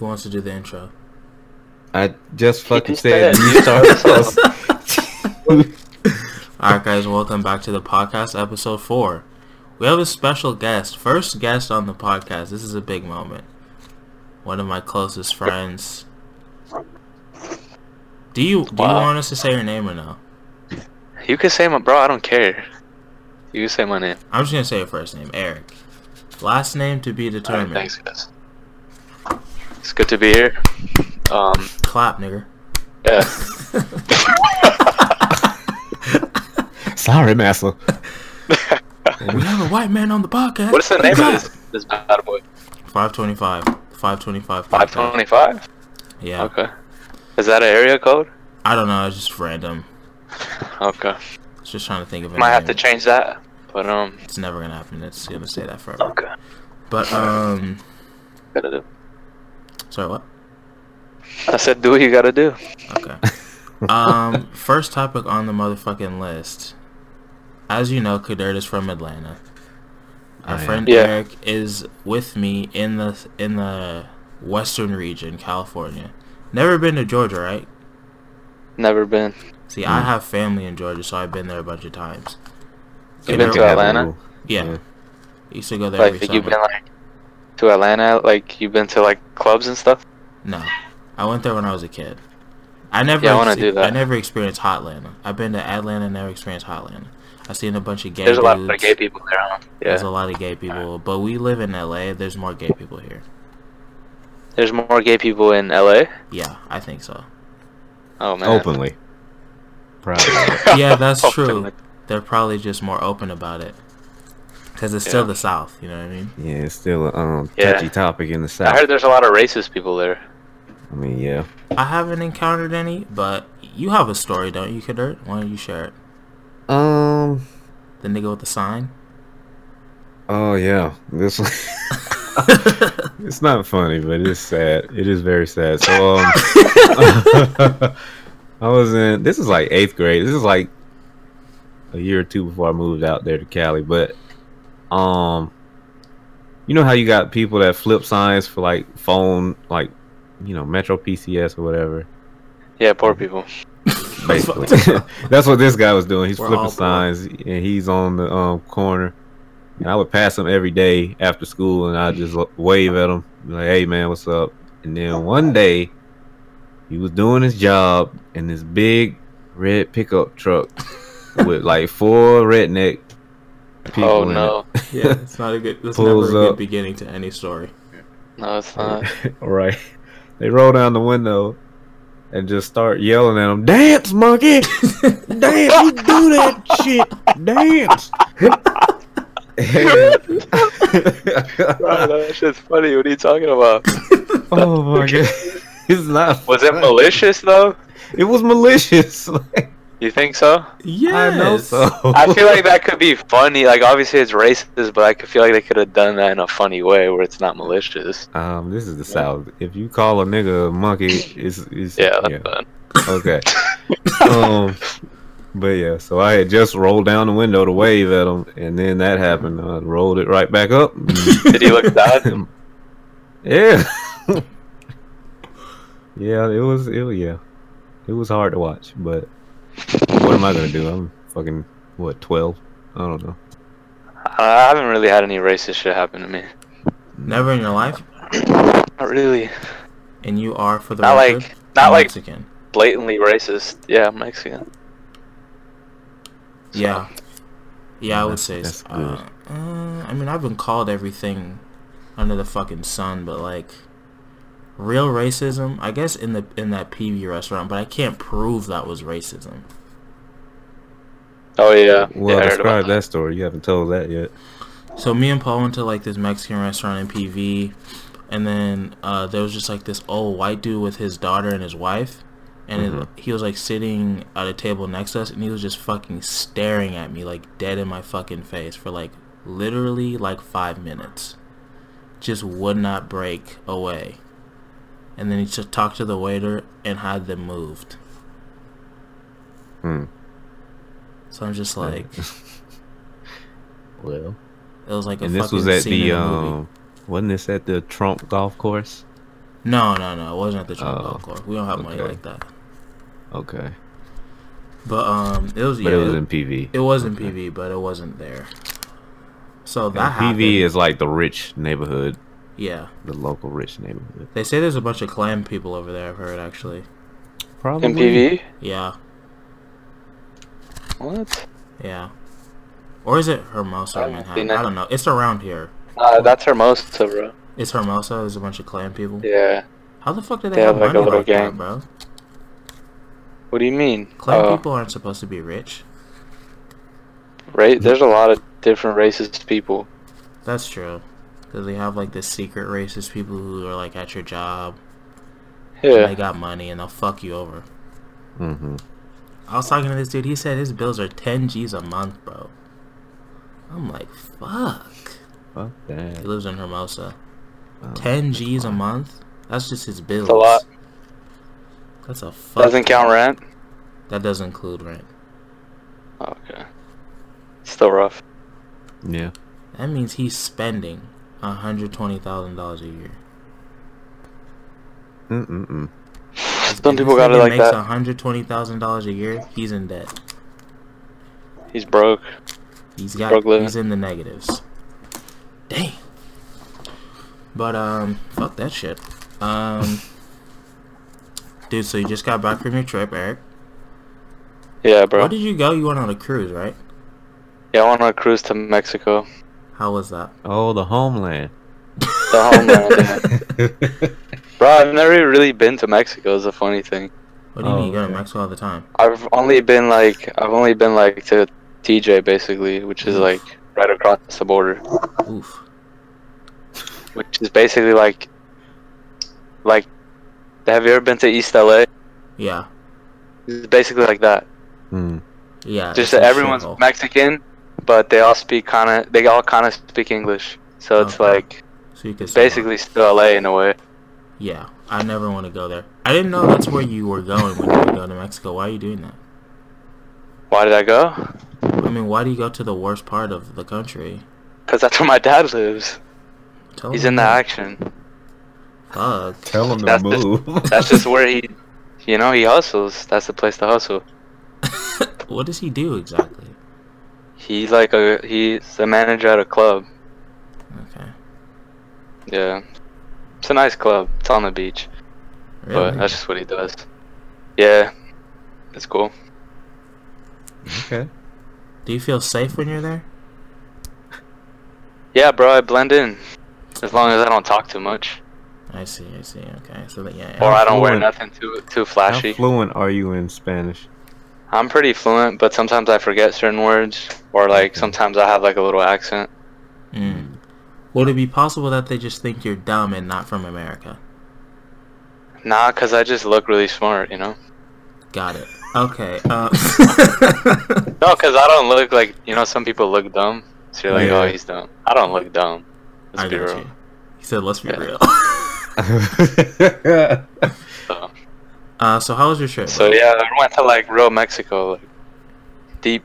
Who wants to do the intro? I just fucking said said. you start us. All right, guys, welcome back to the podcast, episode four. We have a special guest, first guest on the podcast. This is a big moment. One of my closest friends. Do you do you want us to say your name or no? You can say my bro. I don't care. You can say my name. I'm just gonna say your first name, Eric. Last name to be Alright, determined. thanks, guys. It's good to be here. Um, Clap, nigger. yeah. Sorry, Massa. we have a white man on the podcast. What's the name of this this bad boy? 525. 525. Five twenty five. Yeah. Okay. Is that an area code? I don't know. It's just random. Okay. I was just trying to think of it. Might have to change that. But um. It's never gonna happen. It's gonna stay that forever. Okay. But um, Gotta do. Sorry, what? I said, do what you gotta do. Okay. um, first topic on the motherfucking list. As you know, Kadert is from Atlanta. Our Oh, yeah. friend Yeah. Eric is with me in the in the western region, California. Never been to Georgia, right? Never been. See, I Mm. have family in Georgia, so I've been there a bunch of times. You been to Atlanta? Yeah. Yeah. Used to go there every Like summer. you've been like to Atlanta? Like you've been to like clubs and stuff? No, I went there when I was a kid. I never. Yeah, I wanna do that. I never experienced Hotlanta. I've been to Atlanta, never experienced Hotlanta. I've seen a bunch of gay. There's a lot of gay people there. Huh? There's a lot of gay people, but we live in LA. There's more gay people here. There's more gay people in LA. Yeah, I think so. Oh man. Openly. Proud. Yeah, that's true. They're probably just more open about it because it's still the South. You know what I mean? yeah, it's still a um, Yeah. touchy topic in the South. I heard there's a lot of racist people there. I mean, yeah. I haven't encountered any, but you have a story, don't you, Kadert? Why don't you share it? Um. The nigga with the sign. Oh yeah. This. one- it's not funny, but it's sad. It is very sad. So um, I was in. This is like eighth grade. This is like a year or two before I moved out there to Cali. But um, you know how you got people that flip signs for like phone, like you know Metro PCS or whatever. Yeah, poor people. Basically, that's what this guy was doing. He's We're flipping all poor. signs, and he's on the um, corner. And I would pass him every day after school, and I just wave at him, like, "Hey, man, what's up?" And then one day, he was doing his job in this big red pickup truck with like four redneck people. Oh in no. yeah, it's not a good. That's never a good up. beginning to any story. No, it's not. it. right. They roll down the window and just start yelling at him, "Dance, monkey! Dance! You do that shit! Dance!" Bro, that shit's funny. What are you talking about? oh my god! It's not. Was it malicious though? It was malicious. Like, You think so? Yes. I know so. I feel like that could be funny. Like obviously it's racist, but I could feel like they could have done that in a funny way where it's not malicious. Um, this is the South. If you call a nigga a monkey, it's, it's Yeah, that's fun. Okay. um, but yeah, so I had just rolled down the window to wave at him, and then that happened. I rolled it right back up. Did he look sad? yeah. yeah, it was. It was. Yeah, it was hard to watch. But what am I gonna do? I'm fucking what twelve? I don't know. I haven't really had any racist shit happen to me. Never in your life, Not really. and you are for the Not record, like not like Mexican. blatantly racist. Yeah, I'm Mexican. So, Yeah. Yeah, I would say. that's so. Uh, uh, I mean, I've been called everything under the fucking sun, but like real racism, I guess in the in that PV restaurant, but I can't prove that was racism. Oh yeah. Well, yeah, I heard describe about that story. You haven't told that yet. So me and Paul went to like this Mexican restaurant in PV, and then uh, there was just like this old white dude with his daughter and his wife, and it, Mhm. he was like sitting at a table next to us, and he was just fucking staring at me like dead in my fucking face for like literally like five minutes, just would not break away, and then he just talked to the waiter and had them moved. Hmm. So I'm just like, Well, it was like a and this was at the in a movie. um, wasn't this at the Trump golf course? No, no, no. It wasn't at the Trump Oh, Golf Course. We don't have money like that. Okay. But um, it was But yeah, it was in PV. it was in Okay. PV, but it wasn't there. So that happened. PV is like the rich neighborhood, yeah. the local rich neighborhood. They say there's a bunch of Klan people over there. I've heard actually. Probably. In PV? Yeah, What? yeah. Or is it Hermosa I or Manhattan? I don't know. It's around here. Uh, that's Hermosa, bro. It's Hermosa. There's a bunch of Klan people. Yeah. How the fuck do they, They have, have, like, a money little like that, gang. bro? What do you mean? Klan Oh, people aren't supposed to be rich. Right? there's a lot of different racist people. That's true. Because they have like this secret racist people who are like at your job. And Yeah. they got money and they'll fuck you over. Mm-hmm. I was talking to this dude. He said his bills are 10 G's a month, bro. I'm like, fuck. Fuck that. He lives in Hermosa. Oh, 10 that's G's a month? That's just his bills. That's a lot. That's a fuck. Doesn't count rent? That doesn't include rent. Okay. Still rough. Yeah. That means he's spending $120,000 a year. Mm-mm-mm. Some If people this got it nigga like makes that. $120,000 a year, he's in debt. He's broke. He's got Broke living. he's in the negatives. Dang. But um fuck that shit. Um Dude, so you just got back from your trip, Eric. Yeah, bro. Where did you go? You went on a cruise, right? Yeah, I went on a cruise to Mexico. How was that? Oh, the homeland. The homeland. yeah. Bro, I've never really been to Mexico. Is a funny thing. What do you Oh, mean you go to. Mexico all the time? I've only been like I've only been like to TJ basically, which is like right across the border, Oof. which is basically like like. Have you ever been to East LA? Yeah. It's basically like that. Mm. Yeah. Just that everyone's shithole. Mexican, but they all speak kind of. They all kind of speak English, so it's like so you could it's say, basically still LA in a way. Yeah. I never want to go there. I didn't know that's where you were going when you would go to Mexico. Why are you doing that? Why did I go? I mean, why do you go to the worst part of the country? Because that's where my dad lives. Tell He's me in the action. Fuck. Tell them to That's just- move. That's just where he, you know, he hustles. That's the place to hustle. what does he do exactly? He's like a he's the manager at a club. Okay. Yeah, it's a nice club. It's on the beach, Really? but that's just what he does. Yeah, it's cool. okay. Do you feel safe when you're there? Yeah, bro, I blend in as long as I don't talk too much I see, I see. Okay, so that yeah. or I don't wear nothing too too flashy. How flashy. fluent are you in Spanish? I'm pretty fluent, but sometimes I forget certain words, or like sometimes I have like a little accent. Mm. Would it be possible that they just think you're dumb and not from America? Nah, cause I just look really smart, you know. Got it. Okay. Uh, No, cause I don't look like you know some people look dumb. So you're like, Yeah. oh, he's dumb. I don't look dumb. Let's I be real. you. He said, "Let's be Yeah. real." So, Uh, so how was your trip? so yeah, I went to like real Mexico, like deep,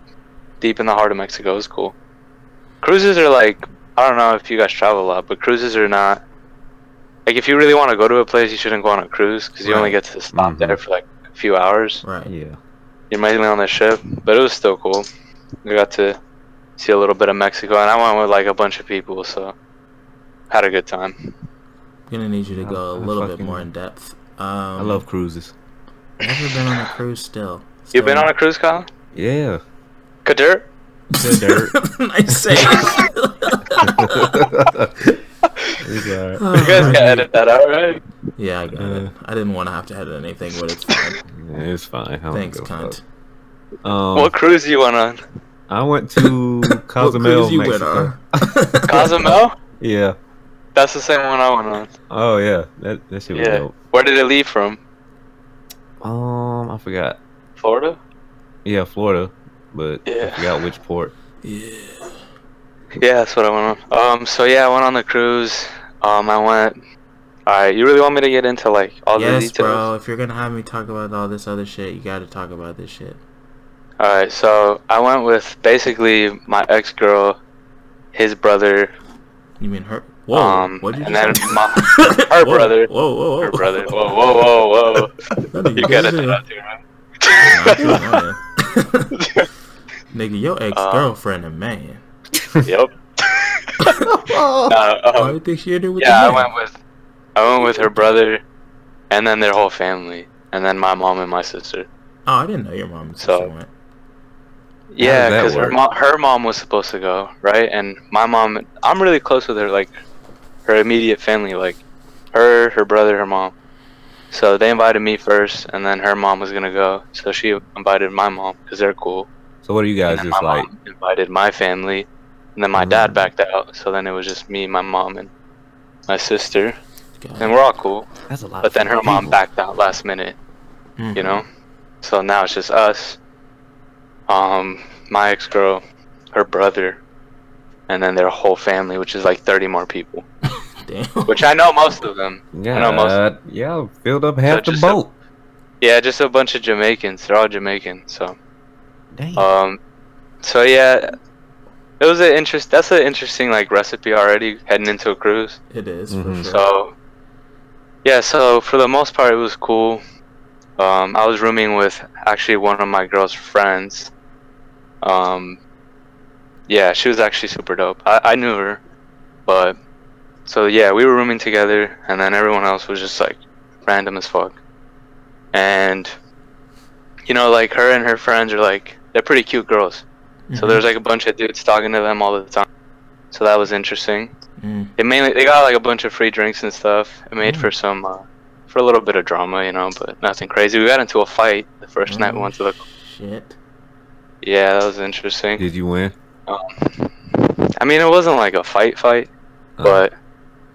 deep in the heart of Mexico. It was cool. Cruises are like I don't know if you guys travel a lot, but cruises are not like if you really want to go to a place, you shouldn't go on a cruise because you only get to stop Mhm. there for like a few hours. Right. Yeah. You're mainly on the ship, but it was still cool. We got to see a little bit of Mexico, and I went with like a bunch of people, so had a good time. I'm gonna need you to go a little bit more in depth. Um, I love cruises. Never been on a cruise. Still. You've been on a cruise, Kyle? Yeah. Kadir? Good dirt. nice save. It's alright. You guys can edit that out, right? Yeah, I got Uh. it. I didn't want to have to edit anything, but it's fine. Yeah, it's fine. I don't Thanks, give cunt. Um, what cruise you went on? I went to What Cozumel, cruise you went Mexico. on? Cozumel? yeah. That's the same one I went on. Oh yeah. That that shit was Yeah. dope. Where did it leave from? Um, I forgot. Florida? Yeah, Florida, but Yeah. I forgot which port. Yeah. Yeah, that's what I went on. Um, so yeah, I went on the cruise. Um, I went. Alright, you really want me to get into like all the Yes, details? bro. If you're gonna have me talk about all this other shit, you gotta talk about this shit. Alright, so I went with basically my ex girl, his brother. You mean her? Whoa. um, what did and you then say? my, her Whoa, brother, Whoa, whoa, whoa. her brother. Whoa, whoa, whoa, whoa! That nigga You gotta crazy. that out there, man. Nah, keep lying. Nigga, your ex girlfriend a man. Yep. Why Uh, um, do you think she ended with yeah, I went with, I went with her brother, and then their whole family, and then my mom and my sister. Oh, I didn't know your mom and So- sister went. Yeah, because her mom, her mom was supposed to go, right? And my mom, I'm really close with her, like her immediate family, like her, her brother, her mom. So they invited me first, and then her mom was gonna go. So she invited my mom because they're cool. So what are you guys and then just my like? mom invited my family, and then my Mm. dad backed out. So then it was just me, my mom, and my sister, God. and we're all cool. That's a lot. But then her mom backed out last minute, Mhm. you know. So now it's just us, um, my ex girl, her brother, and then their whole family, which is like 30 more people. Damn. Which I know most of them. Yeah, know most- yeah, filled up half the just a- boat. Yeah, just a bunch of Jamaicans. They're all Jamaican. So, Damn. um, so yeah, it was an interest. That's an interesting like recipe already heading into a cruise. It is Mhm. for sure. So, yeah, so for the most part, it was cool. Um, I was rooming with actually one of my girl's friends. Um, yeah, she was actually super dope. I, I knew her, but so yeah, we were rooming together, and then everyone else was just like random as fuck. And you know, like her and her friends are like they're pretty cute girls. So Mhm. there's like a bunch of dudes talking to them all the time. So that was interesting. Mm. It mainly they got like a bunch of free drinks and stuff. It made Mm. for some uh, for a little bit of drama, you know, but nothing crazy. We got into a fight the first night we Oh, went to the. Shit. Yeah, that was interesting. Did you win? Um, I mean, it wasn't like a fight fight, Uh, but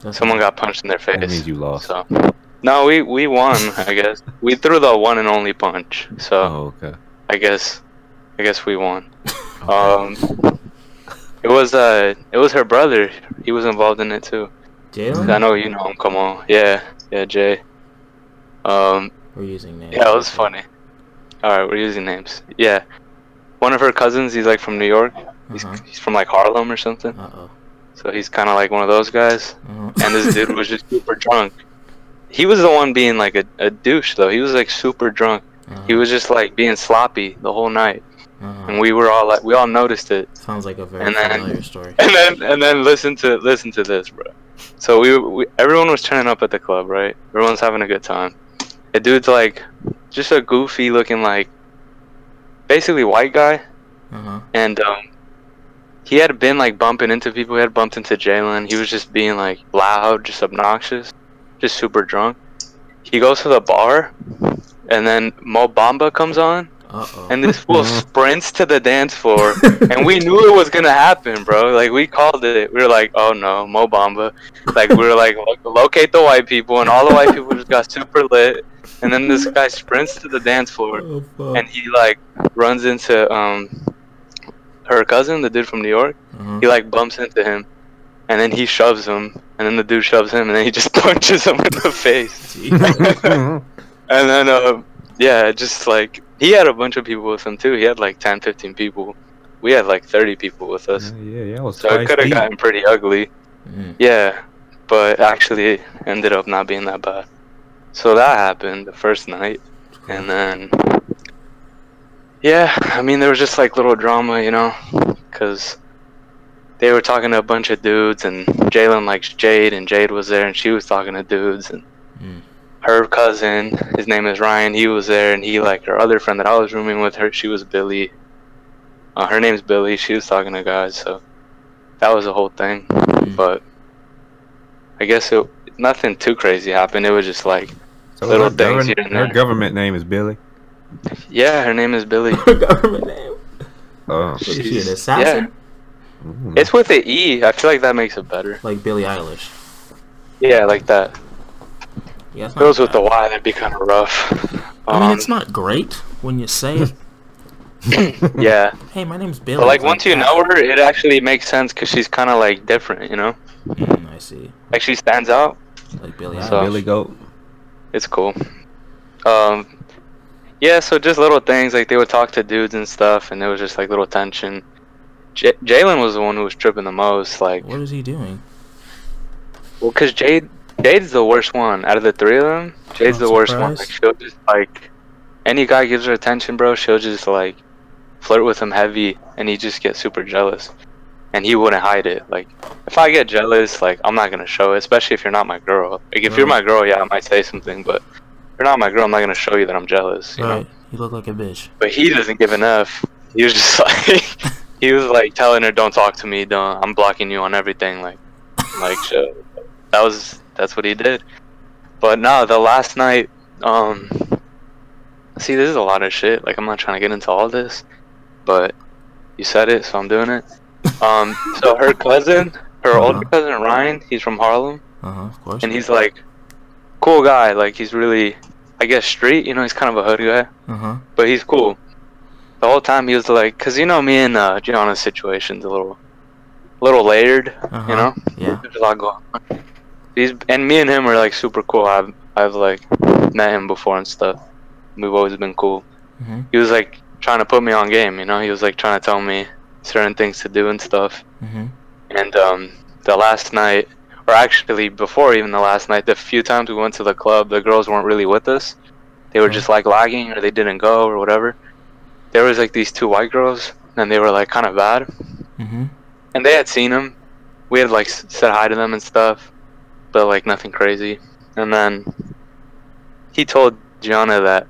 That's someone got punched in their that means face. you lost. So no, we we won. I guess we threw the one and only punch. So Oh, okay. I guess I guess we won. Um, it was uh it was her brother. He was involved in it too. Jalen? I know you know him. Come on, yeah, yeah, Jay. Um, We're using names. yeah, it was funny. All right, we're using names. Yeah, one of her cousins. He's like from New York. He's, Uh-huh. he's from like Harlem or something. Uh oh. So he's kind of like one of those guys. Uh-huh. And this dude was just super drunk. He was the one being like a, a douche though. He was like super drunk. Uh-huh. He was just like being sloppy the whole night, Uh-huh. and we were all like, we all noticed it. Sounds like a very and then- familiar story. And then and then listen to listen to this, bro. So we, we everyone was turning up at the club, right? Everyone's having a good time. A dude's like just a goofy looking like basically white guy, Uh-huh. and um, he had been like bumping into people. He had bumped into Jalen. He was just being like loud, just obnoxious, just super drunk. He goes to the bar, and then Mo Bamba comes on, Uh-oh. and this fool sprints to the dance floor, and we knew it was gonna happen, bro. Like we called it. We were like, "Oh no, Mo Bamba!" Like we were like, "Locate the white people," and all the white people just got super lit. And then this guy sprints to the dance floor, Oh, and he like runs into um her cousin, the dude from New York. Uh-huh. He like bumps into him, and then he shoves him, and then the dude shoves him, and then he just punches him in the face. And then, uh, yeah, just like he had a bunch of people with him too. He had like 10, 15 people. We had like 30 people with us. yeah, yeah, I was So it could have gotten pretty ugly. Mm. Yeah, but actually it ended up not being that bad. So that happened the first night. And then, yeah, I mean, there was just like little drama, you know, because they were talking to a bunch of dudes, and Jalen likes Jade, and Jade was there, and she was talking to dudes, and Mm. her cousin, his name is Ryan, he was there, and he like her other friend that I was rooming with her, she was Billy. Uh, her name's Billy. She was talking to guys, so that was the whole thing. Mm. But I guess it nothing too crazy happened. It was just like, So little her, things govern- here and her there. government name is Billy. Yeah, her name is Billy. Government name. Oh, What is she, an She's- assassin? Mm. It's with the E. I feel like that makes it better. Like Billie Eilish. Yeah, like that. Yeah, it's If it was with the. Y, that'd be kind of rough. I mean, Um, it's not great when you say it. yeah, hey, my name's Billy. but like It's once you know her, it actually makes sense because she's kind of like different, you know. Mm, I see. Like she stands out. Like Billie So- Billy Goat. It's cool. Um, yeah, so just little things like they would talk to dudes and stuff, and there was just like little tension. J- Jalen was the one who was tripping the most. Like What is he doing? Well, cause Jade, Jade's the worst one out of the three of them. Jade's the worst one. Like she'll just like, any guy gives her attention, bro. She'll just like flirt with him heavy, and he just gets super jealous. And he wouldn't hide it. Like, if I get jealous, like I'm not gonna show it, especially if you're not my girl. Like, if you're my girl, yeah, I might say something, but you're not my girl, I'm not gonna show you that I'm jealous. You know. Right. You look like a bitch. But he doesn't give enough. He was just like, he was like telling her, "Don't talk to me. Don't. I'm blocking you on everything." Like, like so that was that's what he did. But no, the last night, um, see, this is a lot of shit. Like, I'm not trying to get into all this, but you said it, so I'm doing it. Um, so her cousin, her older Uh-huh. cousin Ryan, he's from Harlem, Uh huh. Of course. and he's like, cool guy. Like, he's really, I guess, street. You know, he's kind of a hood guy Uh huh. but he's cool. The whole time he was like, cause you know me and uh, Gianna's situation's a little, little layered, Uh-huh. you know. Yeah. There's a lot going on. He's and me and him are like super cool. I've I've like met him before and stuff. We've always been cool. Mhm. He was like trying to put me on game, you know. He was like trying to tell me certain things to do and stuff. Mhm. And um, the last night, or actually before even the last night, the few times we went to the club, the girls weren't really with us. They were just like lagging, or they didn't go, or whatever. There was like these two white girls, and they were like kind of bad. Mhm. And they had seen him. We had like said hi to them and stuff, but like nothing crazy. And then he told Gianna that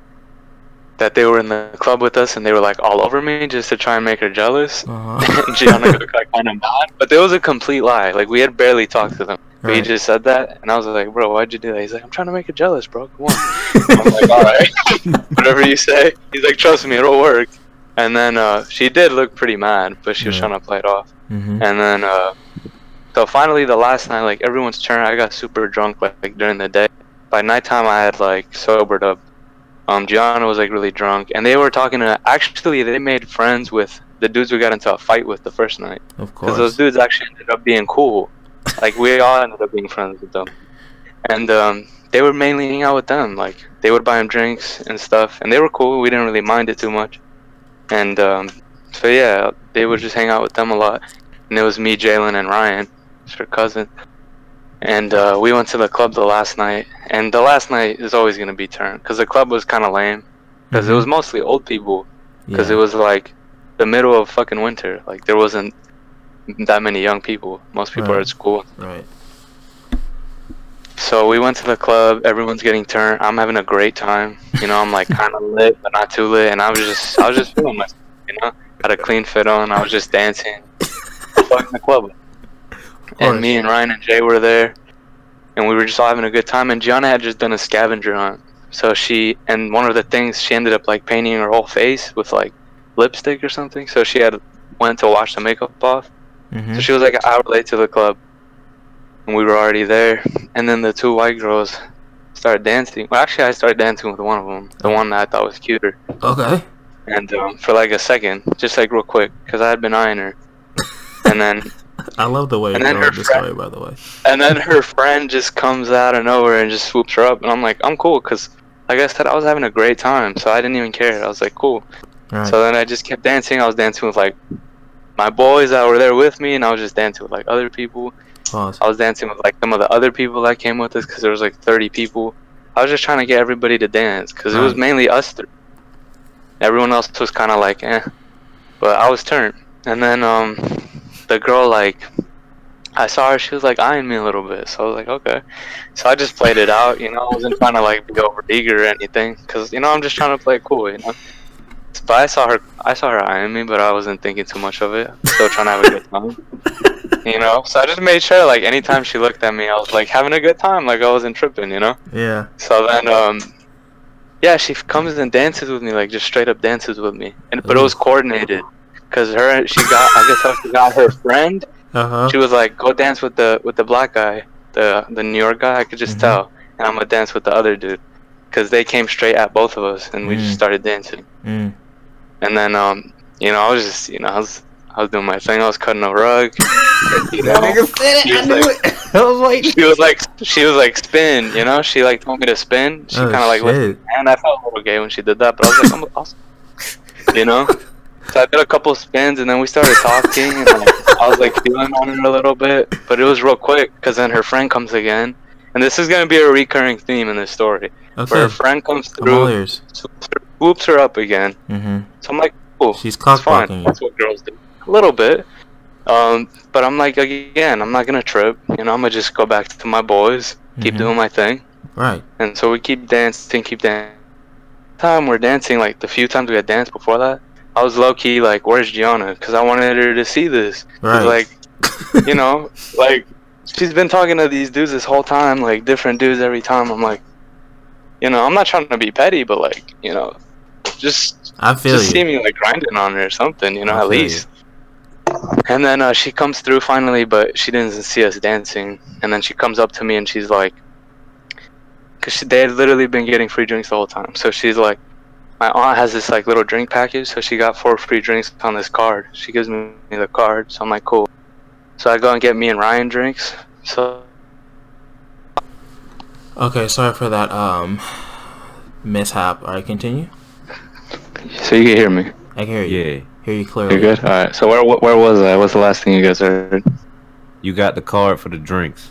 that they were in the club with us, and they were like all over me just to try and make her jealous. Uh huh. Gianna looked like kind of mad, but it was a complete lie. Like we had barely talked to them. But he just said that, and I was like, "Bro, why'd you do that?" He's like, "I'm trying to make her jealous, bro. Come on." I'm like, "All right, whatever you say." He's like, "Trust me, it'll work." And then uh, she did look pretty mad, but she was Yeah. trying to play it off. Mhm. And then, uh, so finally, the last night, like everyone's turn, I got super drunk like, like during the day. By nighttime, I had like sobered up. Um, Gianna was like really drunk, and they were talking to. Actually, they made friends with the dudes we got into a fight with the first night. Of Because those dudes actually ended up being cool. Like we all ended up being friends with them, and um, they were mainly hanging out with them. Like they would buy them drinks and stuff, and they were cool. We didn't really mind it too much, and um, so yeah, they would just hang out with them a lot. And it was me, Jalen, and Ryan, it's her cousin, and uh, we went to the club the last night. And the last night is always gonna be turned because the club was kind of lame because it Mhm. was mostly old people because Yeah. it was like the middle of fucking winter. Like there wasn't that many young people. Most people are at school. Right. So we went to the club. Everyone's getting turned. I'm having a great time. You know, I'm like kind of lit, but not too lit. And I was just, I was just feeling myself. You know, had a clean fit on. I was just dancing, fucking the club. And me and Ryan and Jay were there, and we were just all having a good time. And Gianna had just done a scavenger hunt. So she, and one of the things, she ended up like painting her whole face with like lipstick or something. So she had went to wash the makeup off. Mhm. So she was like an hour late to the club, and we were already there. And then the two white girls started dancing. Well, actually, I started dancing with one of them, the one that I thought was cuter. Okay. And um, for like a second, just like real quick, because I had been eyeing her. And then, I love the way And you then told her the friend- story, by the way. and then her friend just comes out of nowhere and just swoops her up, and I'm like, I'm cool, cause like I said, I was having a great time, so I didn't even care. I was like, cool. Right. So then I just kept dancing. I was dancing with like my boys that were there with me, and I was just dancing with like other people. I was dancing with like some of the other people that came with us because there was like 30 people. I was just trying to get everybody to dance because it was mainly us three. Everyone else was kind of like, eh. But I was turned. And then um, the girl like, I saw her. She was like eyeing me a little bit. So I was like, okay. So I just played it out. You know, I wasn't trying to like be over eager or anything because you know I'm just trying to play cool. You know. But I saw her. I saw her eyeing me, but I wasn't thinking too much of it. Still trying to have a good time you know. So I just made sure, like, anytime she looked at me, I was like having a good time, like I wasn't tripping, you know. Yeah. So then, um, yeah, she comes and dances with me, like just straight up dances with me, and but it was coordinated, cause her, she got, I guess, she got her friend. Uh huh. She was like, go dance with the with the black guy, the the New York guy. I could just Mhm. tell, and I'm gonna dance with the other dude, cause they came straight at both of us, and we Mm. just started dancing. Mm. And then, um, you know, I was just, you know, I was, I was doing my thing. I was cutting a rug. You know? said She was like- it. I was waiting. she was like she was like spin you know she like told me to spin she Oh, kind of like shit. and i felt a little gay when she did that but i was like i'm awesome you know so i did a couple spins and then we started talking and like I was like feeling on her a little bit, but it was real quick because then her friend comes again, and this is gonna be a recurring theme in this story. Where her friend comes I'm all through, swoops her, up again. Mm-hmm. So I'm like, cool. She's cockblocking. That's what girls do. A little bit. Um, but I'm like, again, I'm not gonna trip. You know, I'm gonna just go back to my boys, keep Mhm. doing my thing. Right. And so we keep dancing, keep dancing. Time we're dancing, like the few times we had danced before that, I was low key like, "Where's Gianna?" Because I wanted her to see this. Right. Like, you know, like she's been talking to these dudes this whole time, like different dudes every time. I'm like, you know, I'm not trying to be petty, but like, you know, just I feel just see me like grinding on her or something, you know, I at feel you. least. And then uh, she comes through finally, but she didn't see us dancing. And then she comes up to me and she's like, because they had literally been getting free drinks the whole time. So she's like, my aunt has this like little drink package, so she got four free drinks on this card. She gives me the card, so I'm like, cool. So I go and get me and Ryan drinks. So Okay, sorry for that um mishap. Alright, continue. So you can hear me. I can hear you. Yeah. Hear you clearly. You're good. All right. So where where was I? What's the last thing you guys heard? You got the card for the drinks.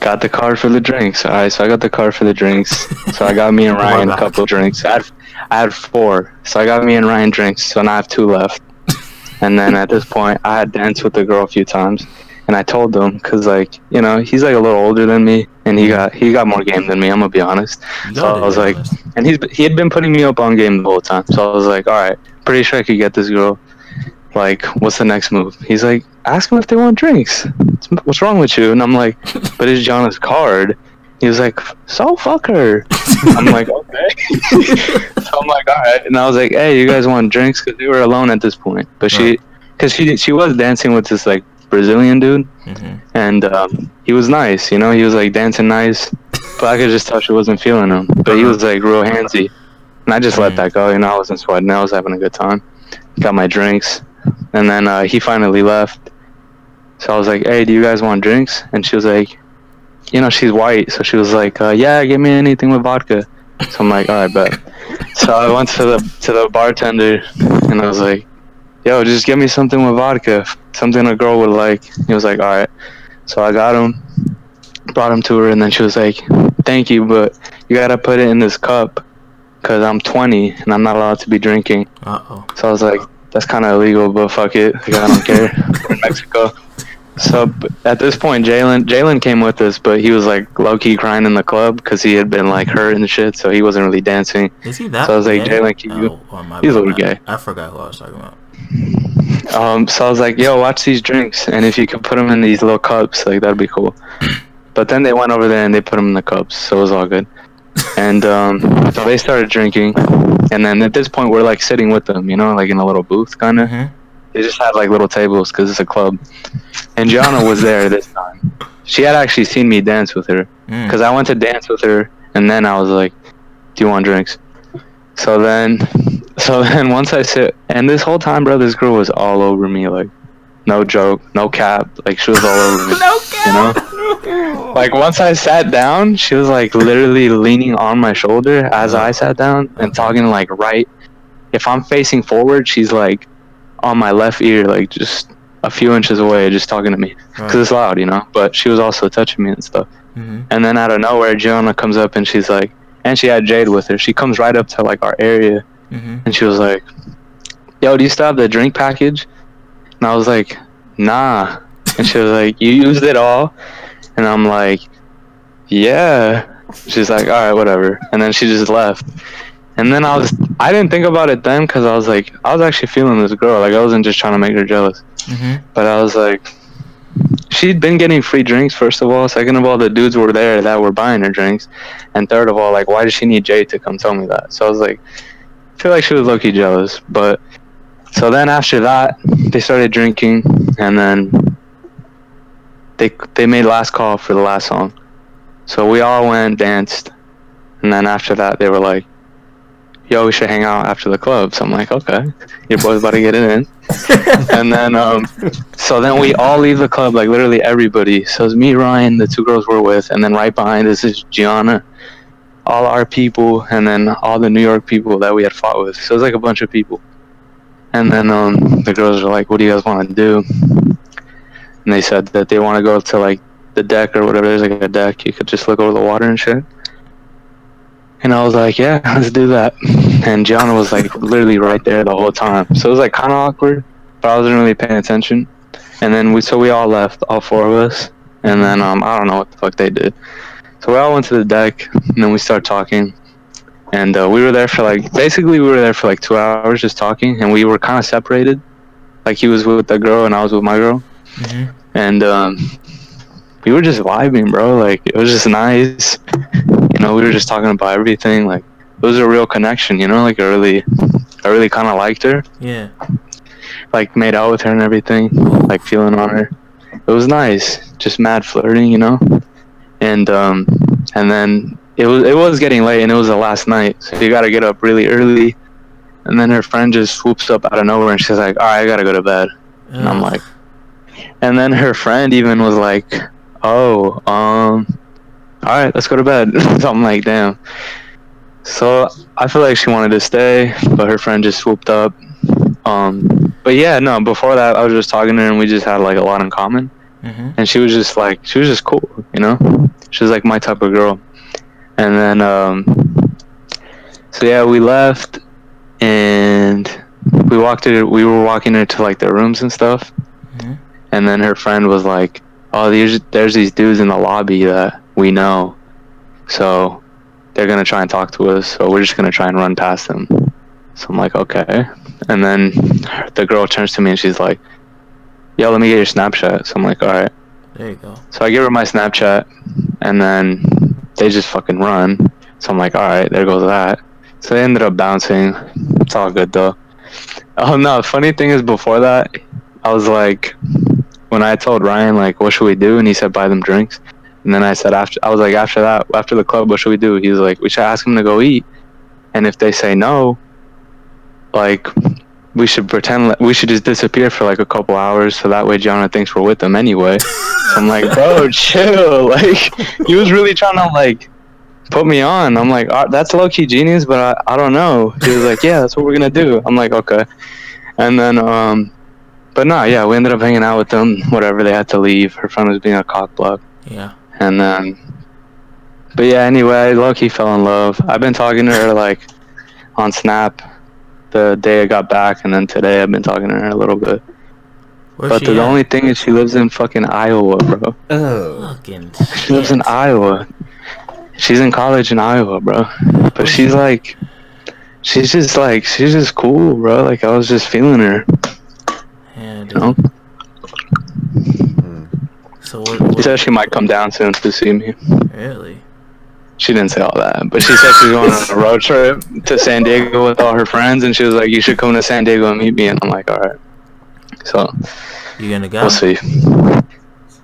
Got the card for the drinks. All right, so I got the card for the drinks. so I got me and oh Ryan a bad. couple drinks. I had, I had four. So I got me and Ryan drinks. So now I have two left. And then at this point, I had danced with the girl a few times, and I told him because like you know he's like a little older than me, and he mm. got he got more game than me. I'm gonna be honest. You So I was like, honest. and he's he had been putting me up on game the whole time. So I was like, all right, pretty sure I could get this girl. Like, what's the next move? He's like, ask them if they want drinks. What's wrong with you? And I'm like, but it's Gianna's card. He was like, so fuck her. I'm like, okay. so I'm like, all right. And I was like, hey, you guys want drinks? Because they were alone at this point. But she, because she she was dancing with this like Brazilian dude, Mhm. and um, he was nice. You know, he was like dancing nice, but I could just tell she wasn't feeling him. But he was like real handsy, and I just let Mhm. that go. You know, I wasn't sweating. I was having a good time. Got my drinks, and then uh, he finally left. So I was like, "Hey, do you guys want drinks?" And she was like, "You know, she's white, so she was like, uh, yeah, give me anything with vodka." So I'm like, "All right, bet." So I went to the to the bartender, and I was like, "Yo, just give me something with vodka, something a girl would like." He was like, "All right." So I got him, brought him to her, and then she was like, "Thank you, but you gotta put it in this cup, cause I'm 20 and I'm not allowed to be drinking." Uh oh. So I was like, "That's kind of illegal, but fuck it, like, I don't care." We're in Mexico. So at this point, Jalen Jalen came with us, but he was like low key crying in the club because he had been like hurt and shit, so he wasn't really dancing. Is he that? So I was like. Jalen, can Oh, oh, he's a little gay. I forgot who I was talking about. Um, so I was like, "Yo, watch these drinks, and if you could put them in these little cups, like that'd be cool." But then they went over there and they put them in the cups, so it was all good. And um, so they started drinking, and then at this point we're like sitting with them, you know, like in a little booth kind of. Mhm. They just had like little tables because it's a club. And Gianna was there this time. She had actually seen me dance with her Mm. because I went to dance with her, and then I was like, "Do you want drinks?" So then, so then once I sit, and this whole time, bro, this girl was all over me, like, no joke, no cap, like she was all over me. no You know, like once I sat down, she was like literally leaning on my shoulder as I sat down and talking like right. If I'm facing forward, she's like on my left ear, like just a few inches away, just talking to me because it's loud, you know. But she was also touching me and stuff. Mhm. And then out of nowhere, Gianna comes up and she's like, and she had Jade with her. She comes right up to like our area Mhm. and she was like, "Yo, do you still have the drink package?" And I was like, "Nah." And she was like, "You used it all?" And I'm like, "Yeah." She's like, "All right, whatever." And then she just left. And then I was, I didn't think about it then because I was like, I was actually feeling this girl. Like I wasn't just trying to make her jealous. Mhm. But I was like, she'd been getting free drinks, first of all. Second of all, the dudes were there that were buying her drinks. And third of all, like, why does she need Jay to come tell me that? So I was like, feel like she was low key jealous. But so then after that, they started drinking. And then they, they made last call for the last song. So we all went, danced. And then after that, they were like, yo, we should hang out after the club. So I'm like, okay, your boy's about to get it in. and then, um, so then we all leave the club, like literally everybody. So it's me, Ryan, the two girls we're with, and then right behind us is Gianna, all our people, and then all the New York people that we had fought with. So it's like a bunch of people. And then um, the girls were like, "What do you guys want to do?" and they said that they want to go to like the deck or whatever. There's like a deck you could just look over the water and shit. And I was like, yeah, let's do that. And Gianna was like literally right there the whole time. So it was like kind of awkward, but I wasn't really paying attention. And then we so we all left, all four of us. And then um I don't know what the fuck they did. So we all went to the deck, and then we started talking. And uh, we were there for like basically we were there for like two hours just talking, and we were kind of separated. Like he was with the girl and I was with my girl, hmm and um, we were just vibing, bro. Like it was just nice. You know, we were just talking about everything. Like it was a real connection. You know, like I really, I really kind of liked her. Yeah. Like made out with her and everything. Like feeling on her. It was nice. Just mad flirting, you know. And um, and then it was it was getting late and it was the last night, so you got to get up really early. And then her friend just swoops up out of nowhere and she's like, "All right, I gotta go to bed." And I'm like, and then her friend even was like, "Oh, um, all right, let's go to bed." so I'm like, "Damn." So I feel like she wanted to stay, but her friend just swooped up. Um, but yeah, no. Before that, I was just talking to her, and we just had like a lot in common. Mhm. And she was just like, she was just cool, you know. She was like my type of girl. And then, um, so yeah, we left, and we walked her. We were walking her to like their rooms and stuff. Mhm. And then her friend was like, "Oh, there's there's these dudes in the lobby that we know, so they're gonna try and talk to us. So we're just gonna try and run past them." So I'm like, "Okay." And then the girl turns to me and she's like, "Yo, let me get your Snapchat." So I'm like, "All right." There you go. So I give her my Snapchat, and then they just fucking run. So I'm like, all right, there goes that. So they ended up bouncing. It's all good though. Oh no, funny thing is before that, I was like, when I told Ryan like, what should we do, and he said buy them drinks, and then I said after, I was like after that, after the club, what should we do? He was like, we should ask them to go eat, and if they say no, like. We should pretend like we should just disappear for like a couple hours, so that way Jonah thinks we're with them anyway. So I'm like, bro, chill. Like, he was really trying to like put me on. I'm like, "Ah, that's low key genius, but I, I don't know. He was like, yeah, that's what we're gonna do. I'm like, okay. And then, um, but no, yeah, we ended up hanging out with them. Whatever, they had to leave. Her friend was being a cock block, Yeah. and then, but yeah, anyway, low key fell in love. I've been talking to her like on Snap the day I got back, and then today I've been talking to her a little bit. Where's but she the at? only thing is, she lives in fucking Iowa, bro. Oh. Fucking. She lives in. Iowa. She's in college in Iowa, bro. But she's like, she's just like, she's just cool, bro. Like I was just feeling her, Yeah, you know. Hmm. So what? She what said she might come down soon to see me. really? She didn't say all that, but she said she's going on a road trip to San Diego with all her friends, and she was like, "You should come to San Diego and meet me." And I'm like, "All right." So You gonna go? we'll see.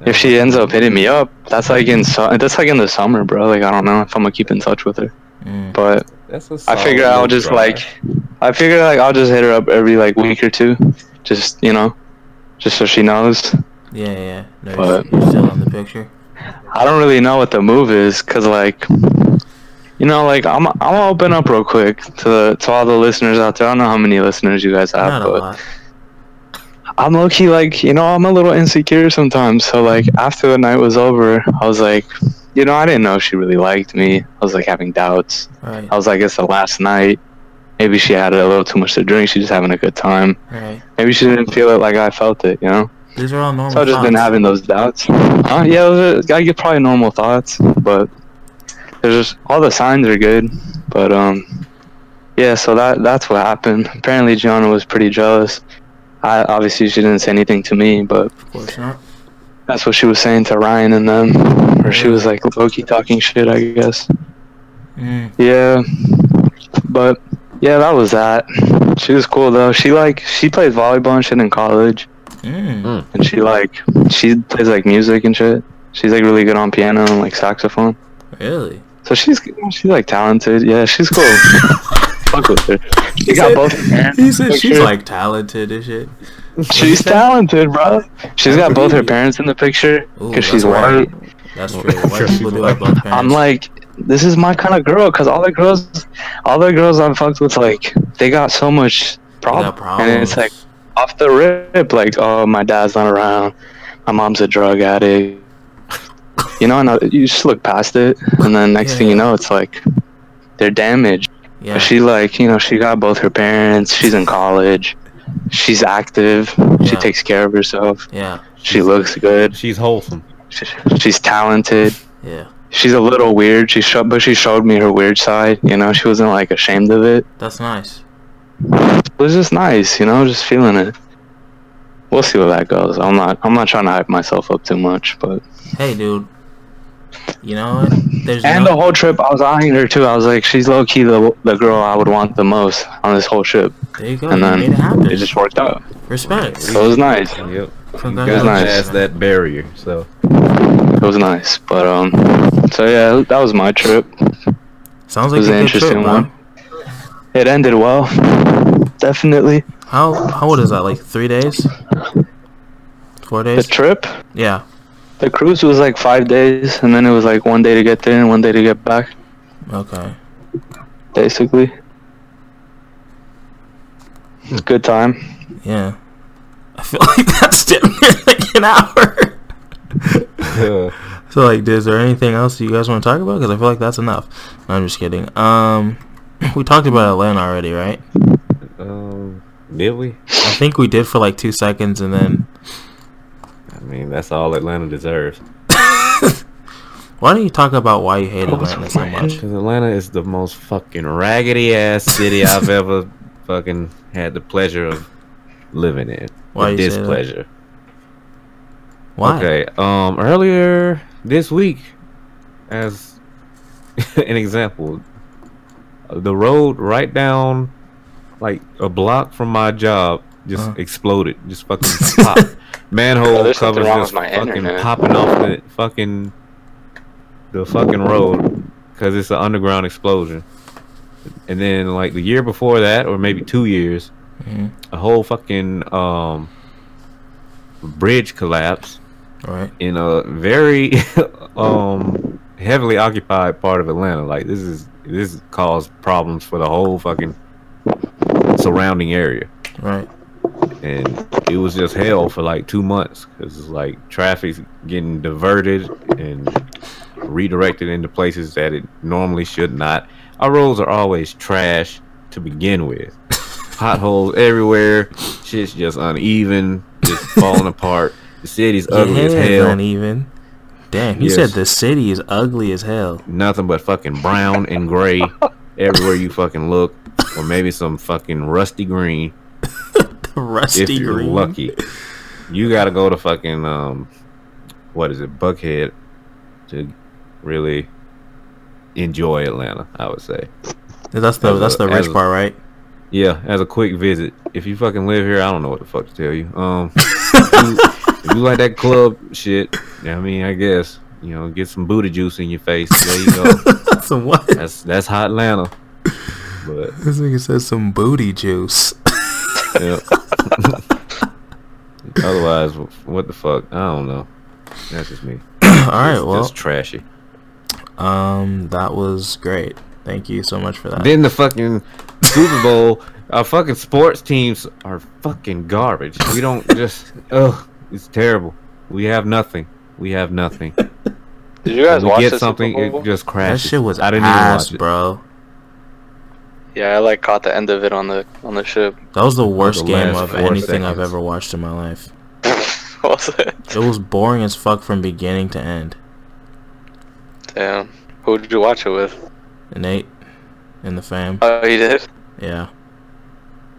If she ends up hitting me up, that's like in su- that's like in the summer, bro. Like I don't know if I'm gonna keep in touch with her, Mm. but I figure I'll just drive. like, I figure like I'll just hit her up every like week or two, just you know, just so she knows. Yeah, yeah. No, But- you're, you're still in the picture. I don't really know what the move is, cause like, you know, like I'm I'm gonna open up real quick to to all the listeners out there. I don't know how many listeners you guys have, Not a but lot. I'm low key like, you know, I'm a little insecure sometimes. So like after the night was over, I was like, you know, I didn't know if she really liked me. I was like having doubts. Right. I was like, it's the last night. Maybe she had a little too much to drink. She's just having a good time. Right. Maybe she didn't feel it like I felt it, you know? These are all normal. So I've just been having those doubts. Uh, yeah, those are, I get probably normal thoughts, but there's just all the signs are good. But um, yeah. So that that's what happened. Apparently, Gianna was pretty jealous. I obviously she didn't say anything to me, but Of course not. that's what she was saying to Ryan and them, or she was like low-key talking shit, I guess. Mm. Yeah, but yeah, that was that. She was cool though. She like she plays volleyball and shit in college. Mm. and she like she plays like music and shit. She's like really good on piano and like saxophone. Really? So she's she's like talented. Yeah, she's cool. Fuck with her. She got said- both her. He said she's picture. like talented and shit. she's talented, bro. She's got both her parents in the picture because she's that's right. white. That's Well, true. I'm White sure people do white. have both parents. I'm like, this is my kind of girl because all the girls, all the girls I'm fucked with, like they got so much They problem, got problems. and it's like off the rip, like oh my dad's not around, my mom's a drug addict. You know, and I- you just look past it, and then next thing you know, it's like they're damaged. Yeah. She like, you know, she got both her parents. She's in college. She's active. She Yeah. takes care of herself. yeah. She looks good. She's wholesome. She, she's talented. Yeah. She's a little weird. She showed, but she showed me her weird side. You know, she wasn't like ashamed of it. That's nice. It was just nice. You know, just feeling it. We'll see where that goes. I'm not. I'm not trying to hype myself up too much, but. Hey, dude. You know what? There's And no, the whole trip, I was eyeing her too. I was like, she's low key the the girl I would want the most on this whole trip. there you go. and you then made it happen. It just worked out. Respect. So it was nice. Yep. You Congratulations. got nice. past that barrier. So It was nice. But um, so yeah, that was my trip. Sounds It like was a an good trip, interesting bro. one. It ended well. Definitely. How how old is that? Like three days? Four days? The trip, Yeah. the cruise was like five days, and then it was like one day to get there and one day to get back, Okay. basically. It's a Good time. Yeah. I feel like that's damn near like an hour. yeah. So like, is there anything else you guys want to talk about? Because I feel like that's enough. No, I'm just kidding. Um, we talked about Atlanta already, right? Um, did we? I think we did for like two seconds, and then I mean, that's all Atlanta deserves. why don't you talk about why you hate Atlanta so much? Because Atlanta is the most fucking raggedy ass city I've ever fucking had the pleasure of living in. Why you displeasure. Why? Okay. Um, earlier this week, as an example, the road right down, like a block from my job, just Uh-huh. exploded. Just fucking pop. Oh, Manhole there's covers just my fucking internet. popping off the fucking the fucking road because it's an underground explosion. And then like the year before that, or maybe two years, Mhm. a whole fucking um bridge collapse Right. in a very um heavily occupied part of Atlanta. Like this is this caused problems for the whole fucking surrounding area, Right. and it was just hell for like two months because it's like traffic's getting diverted and redirected into places that it normally should not. Our roads are always trash to begin with. Potholes everywhere. Shit's just uneven, just falling apart. The city's Your ugly as hell. uneven. Damn, you Yes. said the city is ugly as hell. nothing but fucking brown and gray everywhere you fucking look, or maybe some fucking rusty green Rusty if you're green. lucky. You gotta go to fucking um, what is it, Buckhead, to really enjoy Atlanta. I would say, That's the As that's a- the rich part, right? yeah, as a quick visit. If you fucking live here, I don't know what the fuck to tell you. Um, if you, if you like that club shit, yeah, I mean, I guess you know, get some booty juice in your face. There you go. some what? That's that's hot Atlanta. But This nigga says some booty juice. Otherwise, what the fuck? I don't know. That's just me. All right, It's well, just trashy. um, that was great. Thank you so much for that. Then the fucking Super Bowl. Our fucking sports teams are fucking garbage. We don't just. Ugh, it's terrible. We have nothing. We have nothing. Did you guys When we watch get the something, Super Bowl? it just crashed. that shit was I didn't ass, even watch it. bro. Yeah, I like caught the end of it on the on the ship. That was the worst the game of four anything I've ever watched in my life. was it? It was boring as fuck from beginning to end. Damn. Who did you watch it with? Nate and the fam. Oh, you did. Yeah.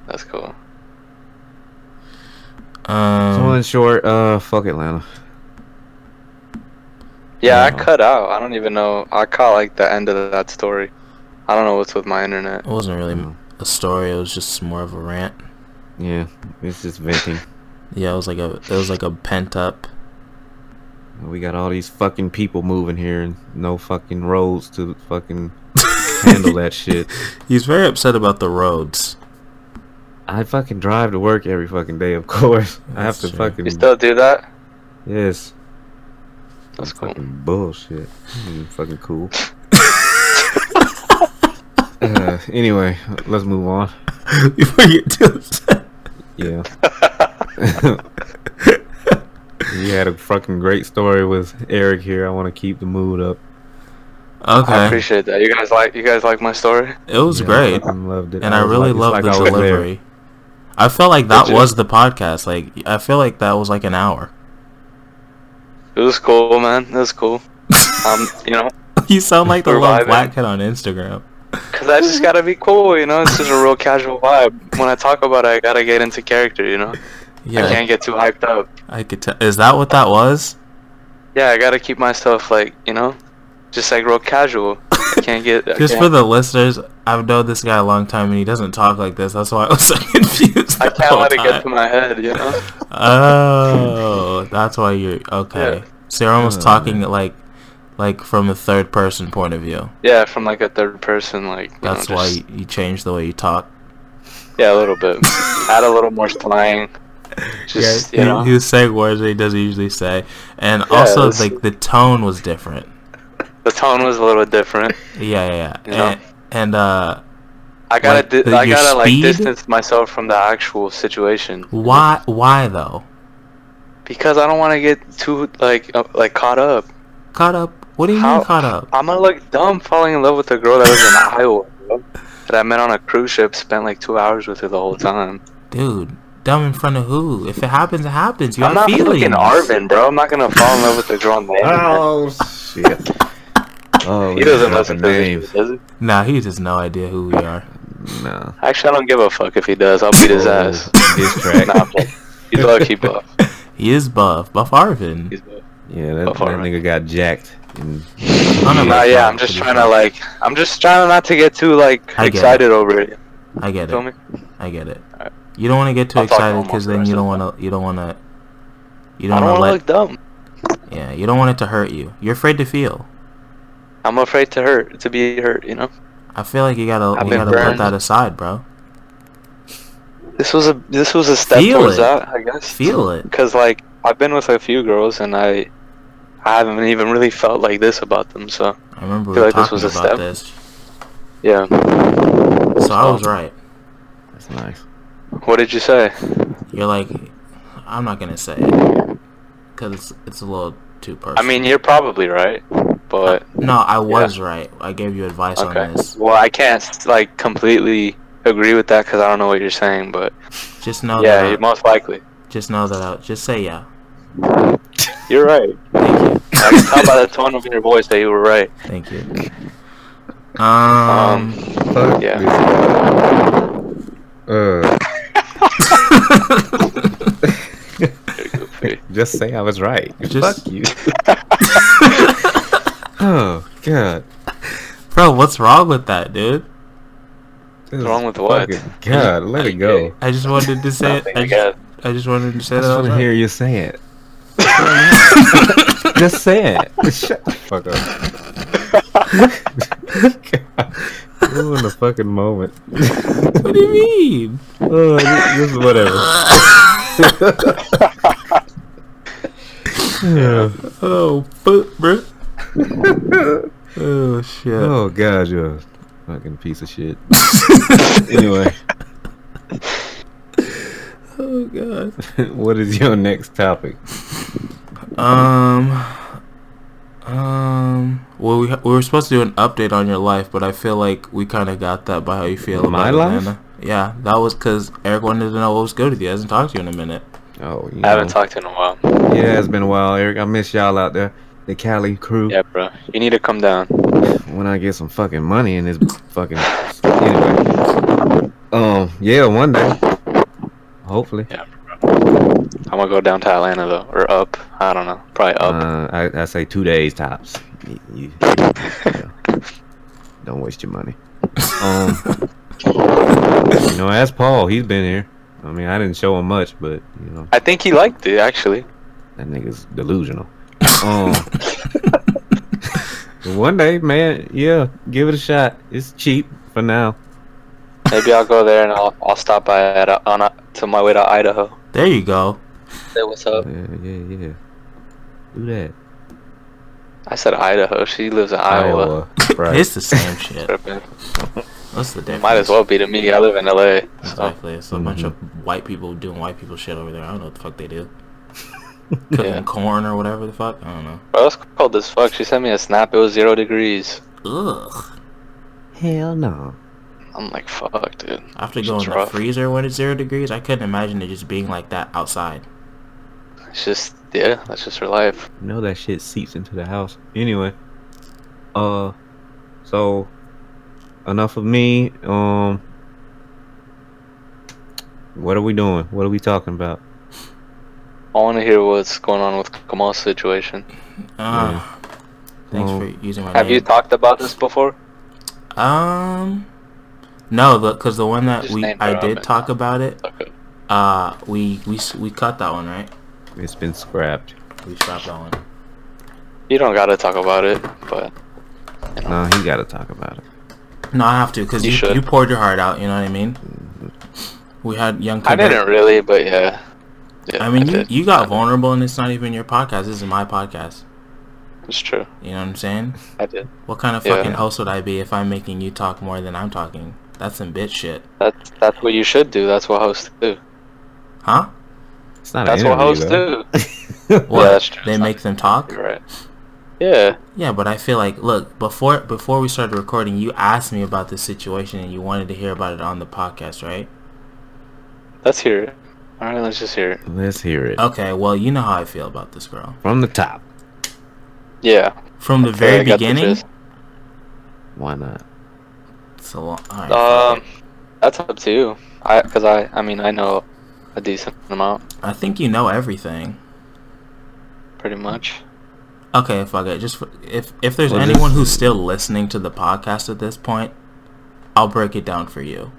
That's cool. So Um, in short, uh, fuck Atlanta. Yeah, I No. cut out. I don't even know. I caught like the end of that story. I don't know what's with my internet. it wasn't really Mm. a story. It was just more of a rant. Yeah, it's just venting. Yeah, it was like a it was like a pent up. We got all these fucking people moving here and no fucking roads to fucking handle that shit. He's very upset about the roads. I fucking drive to work every fucking day, of course. I have to true. fucking You still do that? yes. That's cool. Fucking bullshit. Fucking cool. uh, anyway, let's move on. Before you get too upset. Yeah. You had a fucking great story with Erick here. I want to keep the mood up. I Okay, appreciate that. You guys like you guys like my story? it was Yeah, great, I loved it. and I was really like- loved like the I was there. delivery. I felt like that was the podcast. Like I feel like that was like an hour. It was cool, man. It was cool. Um, you know, you sound like the little black kid on Instagram. cause I just gotta be cool. You know, it's just a real casual vibe. When I talk about it, I gotta get into character. You know, Yeah. I can't get too hyped up. I could tell. Is that what that was? Yeah, I gotta keep myself like you know, just like real casual. I can't get. I Just can't- for the listeners, I've known this guy a long time and he doesn't talk like this. That's why I was so confused. I can't whole let it get to my head. You know. Oh, that's why you're okay. Yeah. So you're almost Oh, talking like, like from a third person point of view. Yeah, from like a third person, like That's know, why just- you, you changed the way you talk. Yeah, a little bit. Add a little more slang. Just he, you know. he was saying words that he doesn't usually say, and Yeah, also like the tone was different. The tone was a little different. Yeah, yeah, yeah. You know? And, and uh, I gotta, Like, di- I gotta like distance myself from the actual situation why, why though? because I don't want to get too like, uh, like caught up. Caught up? What do you How- mean caught up? I'm gonna look dumb falling in love with a girl that was in Iowa, bro, that I met on a cruise ship. Spent like two hours with her the whole time. Dude, dumb in front of who? If it happens, it happens. You I'm not feelings. fucking Arvin, bro. I'm not gonna fall in love with a girl named. Oh shit! Oh, he doesn't dropping listen to names. this, does he? Nah, he has no idea who we are. No. Actually, I don't give a fuck if he does. I'll beat his ass. Diss track. Nah, I'm playing. he's low key buff. He is buff. Buff Arvin. He's buff. Yeah, that, that Before. nigga got jacked. And I don't know Nah, about yeah, I'm just trying to like, I'm just trying not to get too like I get it. excited over it. I get Feel it. me? I get it. Alright. You don't want to get too I'll excited because then you don't want to. You don't want to. You don't don't want want to to let. look dumb. Yeah, you don't want it to hurt you. You're afraid to feel. I'm afraid to hurt, to be hurt. You know. I feel like you gotta I've you gotta put that aside, bro. This was a this was a step Feel towards it. that, I guess. Feel it. Because like I've been with a few girls and I, I haven't even really felt like this about them. So I remember we Feel were like this talking was a about step. this. yeah. So I was right. that's nice. What did you say? You're like, I'm not gonna say it because it's it's a little too personal. I mean, you're probably right, but no, I was right. I gave you advice okay. on this. Well, I can't like completely agree with that because I don't know what you're saying, but Just know yeah, that. you're most likely. just know that. I, just say yeah. You're right. Thank you. I can tell by the tone of your voice that you were right. Thank you. Um. Fuck yeah. Uh, just say I was right. Just- Fuck you. oh god. Bro, what's wrong with that, dude? This wrong with what? God, let it go. I just wanted to say it. I I just. I just wanted to say I just want to hear you say it. just say it. Shut the fuck up. Ruin the fucking moment. What do you mean? oh, this, this is whatever. Yeah. Oh, fuck, bro. Oh shit. Oh god, you're a fucking piece of shit. anyway, Oh god. what is your next topic? Um. Um. Well, we we were supposed to do an update on your life, but I feel like we kind of got that by how you feel My about life? Atlanta. Yeah, that was because Erick wanted to know what was good with you. He hasn't talked to you in a minute. Oh, you I haven't know. talked in a while. Yeah, it's been a while, Erick. I miss y'all out there, the Cali crew. Yeah, bro. You need to come down. When I get some fucking money in this fucking anyway. Um, yeah, one day, hopefully. Yeah, bro. I'm gonna go down to Atlanta though, or up. I don't know. Probably up. Uh, I, I say two days tops. You, you- yeah. Don't waste your money. Um, you know, ask Paul. He's been here. I mean, I didn't show him much, but you know, I think he liked it actually. that nigga's delusional. Um, one day, man, yeah, give it a shot. It's cheap for now. Maybe I'll go there and I'll I'll stop by at uh, on a, to my way to Idaho. There you go. Say what's up. Yeah, yeah, yeah. Do that. I said Idaho. She lives in Iowa. right? It's the same shit. Tripping. What's the difference? Might as well be to me. I live in LA. So. Exactly. It's a bunch Mhm. of white people doing white people shit over there. I don't know what the fuck they do. Cooking Yeah. corn or whatever the fuck. I don't know. Bro, it's cold as fuck. She sent me a snap. It was zero degrees. Ugh. Hell no. I'm like, fuck, dude. I have to go in the freezer when it's zero degrees. I couldn't imagine it just being like that outside. It's just, yeah, that's just her life. You know that shit seeps into the house. Anyway, uh, so enough of me. Um, what are we doing? What are we talking about? I want to hear what's going on with Kamal's situation. Uh, Thanks Well, for using my Have name. you talked about this before? Um, no, because the one that Just we I did it. talk about it. Okay. Uh, we we we cut that one right. It's been scrapped. We scrapped that one. You don't gotta talk about it, but you know, No, he got to talk about it. No, I have to because You you, you poured your heart out. You know what I mean. We had young. I didn't really, but yeah. Yeah I mean, you, you got vulnerable, and it's not even your podcast. This is my podcast. It's true. You know what I'm saying? I did. What kind of Yeah. fucking host would I be if I'm making you talk more than I'm talking? That's some bitch shit, That's that's what you should do. That's what hosts do. huh? It's not That's an what hosts interview, do. What? that's true. They It's make them talk. Right. Yeah. Yeah, but I feel like look before before we started recording, you asked me about this situation and you wanted to hear about it on the podcast, right? Let's hear it. All right, let's just hear it. Let's hear it Okay, well you know how I feel about this girl from the top. Yeah. from the Okay, very I got the beginning. Why not? It's a long. All right, Um, that's up to you. I, cause I, I mean, I know a decent amount, I think you know everything. pretty much. Okay, fuck it. Just if if there's Well, anyone who's still listening to the podcast at this point, I'll break it down for you.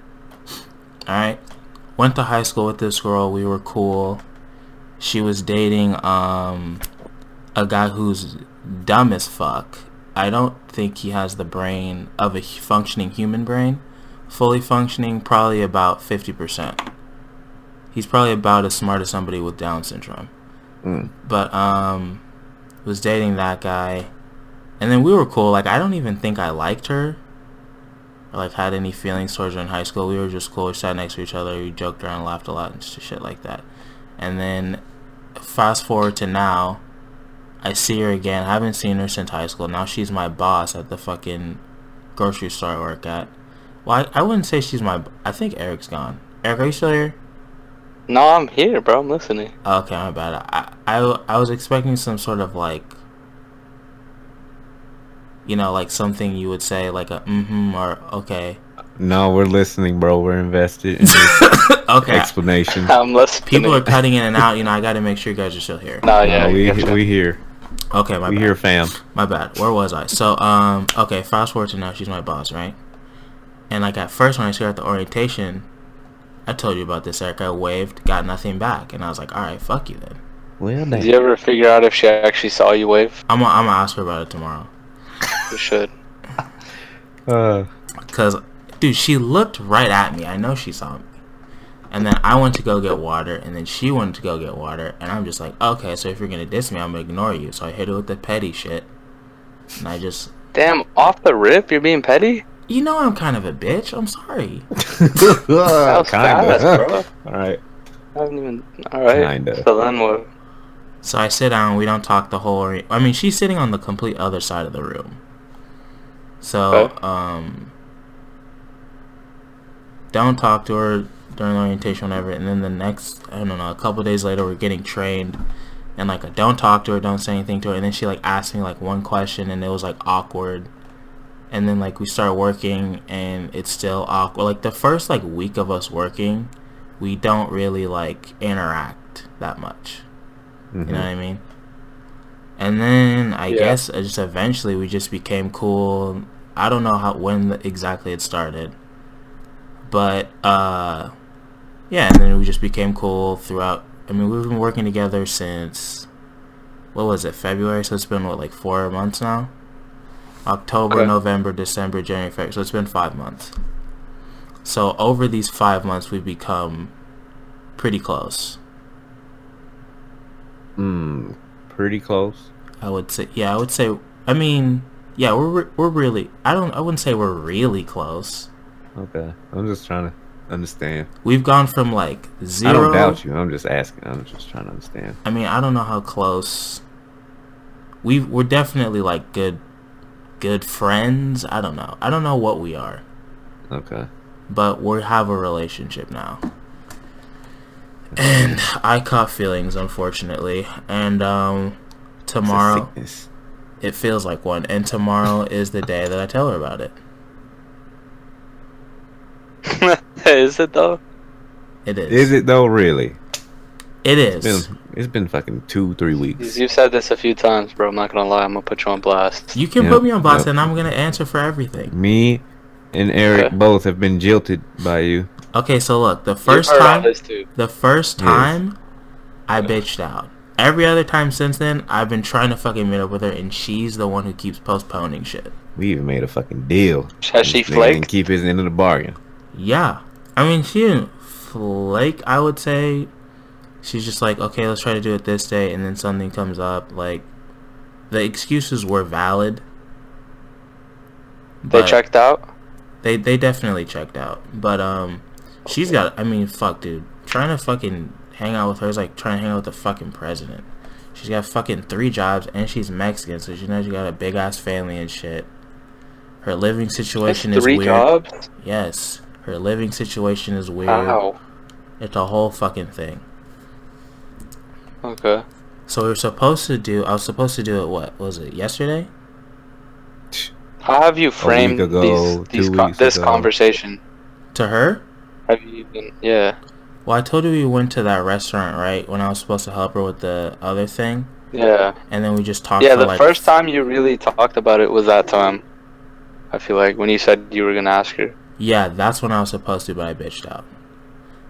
All right. Went to high school with this girl. We were cool. She was dating um a guy who's dumb as fuck. I don't think he has the brain of a functioning human brain. Fully functioning, probably about 50%. He's probably about as smart as somebody with Down syndrome Mm. but um was dating that guy and then we were cool like i don't even think i liked her or like had any feelings towards her in high school. We were just cool. We sat next to each other. We joked around laughed a lot and sh- shit like that. And then fast forward to now i see her again. I haven't seen her since high school. Now she's my boss at the fucking grocery store i work at. Well i, I wouldn't say she's my i think erick's gone. Erick are you still here? No, I'm here, bro. I'm listening. Okay, my bad. I, I I was expecting some sort of like, you know, like something you would say like a mm-hmm or okay, No, we're listening, bro. We're invested in this okay. explanation. I'm listening. People are cutting in and out. You know, I got to make sure you guys are still here. No, yeah. No, we gotcha. we here. Okay, my we bad. here, fam. My bad. Where was I? So um, okay. Fast forward to now. She's my boss, right? And like at first when I see her at the orientation, I told you about this, Erick. I waved, got nothing back, and I was like, all right, fuck you then. Well, Did you ever figure out if she actually saw you wave? I'm I'm gonna ask her about it tomorrow. You should. uh, Cause, dude, she looked right at me. I know she saw me. And then I went to go get water, and then she wanted to go get water, and I'm just like, okay, so if you're gonna diss me, I'm gonna ignore you. So I hit her with the petty shit, and I just, Damn, off the rip, you're being petty. you know, I'm kind of a bitch. I'm sorry. That was fast, bro. All right. I haven't even. All right. Kinda. So then what? So I sit down. We don't talk the whole. Ori- I mean, she's sitting on the complete other side of the room. So, Okay. um, don't talk to her during orientation, whatever. And then the next, I don't know, a couple days later, we're getting trained, and like, I don't talk to her, don't say anything to her. And then she like asked me like one question, and it was like awkward. And then like we start working, and it's still awkward. Like the first like week of us working, we don't really like interact that much. You know what I mean? And then I Yeah. guess uh, just eventually we just became cool. I don't know how when exactly it started, but uh, yeah. And then we just became cool throughout. I mean, we've been working together since what was it? February. So it's been what like four months now. October, Okay. November, December, January, February. So it's been five months. So over these five months, we've become pretty close. Mm, pretty close. I would say, yeah, I would say. I mean, yeah, we're re- we're really. I don't. I wouldn't say we're really close. Okay. I'm just trying to understand. We've gone from like zero. I don't doubt you. I'm just asking. I'm just trying to understand. I mean, I don't know how close. We we're definitely like good, good friends. I don't know. I don't know what we are, Okay. but we have a relationship now. And I caught feelings, unfortunately. And um, It's tomorrow sickness. It feels like one. And tomorrow is the day that I tell her about it. Is it though? It is. Is it though? Really? It It's is. been it's been fucking two three weeks. You've said this a few times, bro. I'm not gonna lie. I'm gonna put you on blast. You can Yep, put me on blast, yep. and I'm gonna answer for everything. Me and Erick Okay. both have been jilted by you. Okay, so look, the first time, the first Yes. time, I bitched out. Every other time since then, I've been trying to fucking meet up with her, and she's the one who keeps postponing shit. We even made a fucking deal. Has she This nigga didn't flaked? keep his end of the bargain. Yeah, I mean, she didn't flake. I would say she's just like, okay, let's try to do it this day, and then something comes up. Like, the excuses were valid. They checked out. They they definitely checked out, but um, she's got. I mean, fuck, dude. Trying to fucking hang out with her is like trying to hang out with the fucking president. She's got fucking three jobs and she's Mexican, so she knows she got a big ass family and shit. Her living That's situation is three weird. jobs. Yes, her living situation is weird. Wow. It's a whole fucking thing. Okay. So we were supposed to do. I was supposed to do it. What was it? Yesterday? How have you framed ago, these, these con- this ago. conversation? To her? Have you even? Yeah. Well, I told you we went to that restaurant, right? When I was supposed to help her with the other thing, Yeah. and then we just talked. Yeah. The like first time you really talked about it was that time. I feel like when you said you were gonna ask her. Yeah, that's when I was supposed to, but I bitched out.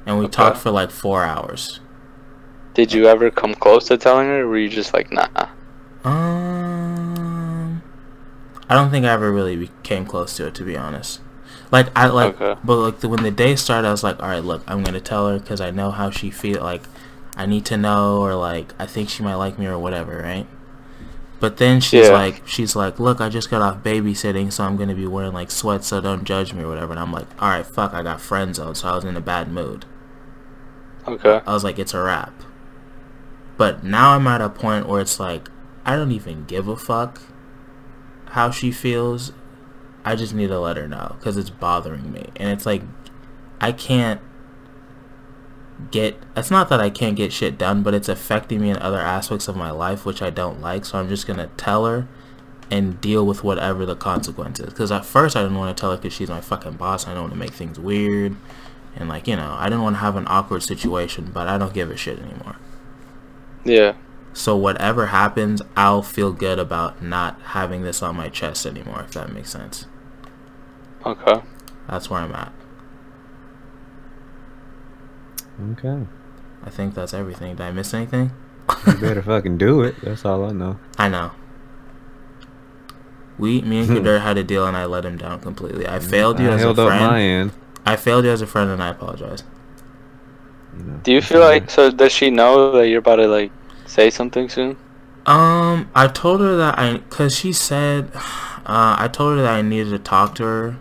And we Okay. talked for like four hours. Did you ever come close to telling her, or were you just like, nah? Um, I don't think I ever really came close to it, to be honest. Like I like, Okay. but like the, when the day started, I was like, all right, look, I'm gonna tell her because I know how she feel. Like, I need to know, or like, I think she might like me, or whatever, right? But then she's Yeah. like, she's like, look, I just got off babysitting, so I'm gonna be wearing like sweats, so don't judge me or whatever. And I'm like, all right, fuck, I got friend zone, so I was in a bad mood. Okay. I was like, it's a wrap. But now I'm at a point where it's like, I don't even give a fuck how she feels. I just need to let her know because it's bothering me. And it's like, I can't get. It's not that I can't get shit done, but it's affecting me in other aspects of my life, which I don't like. So I'm just going to tell her and deal with whatever the consequences. Because at first I didn't want to tell her because she's my fucking boss. I don't want to make things weird. And like, you know, I didn't want to have an awkward situation, but I don't give a shit anymore. Yeah. So whatever happens, I'll feel good about not having this on my chest anymore, if that makes sense. Okay. That's where I'm at. Okay. I think that's everything. Did I miss anything? You better fucking do it. That's all I know. I know. We, me and Kadir had a deal and I let him down completely. I failed you I as a held up my friend. end. I failed you as a friend and I apologize. You know. Do you feel like so? Does she know that you're about to like say something soon? Um, I told her that I, cause she said, uh, I told her that I needed to talk to her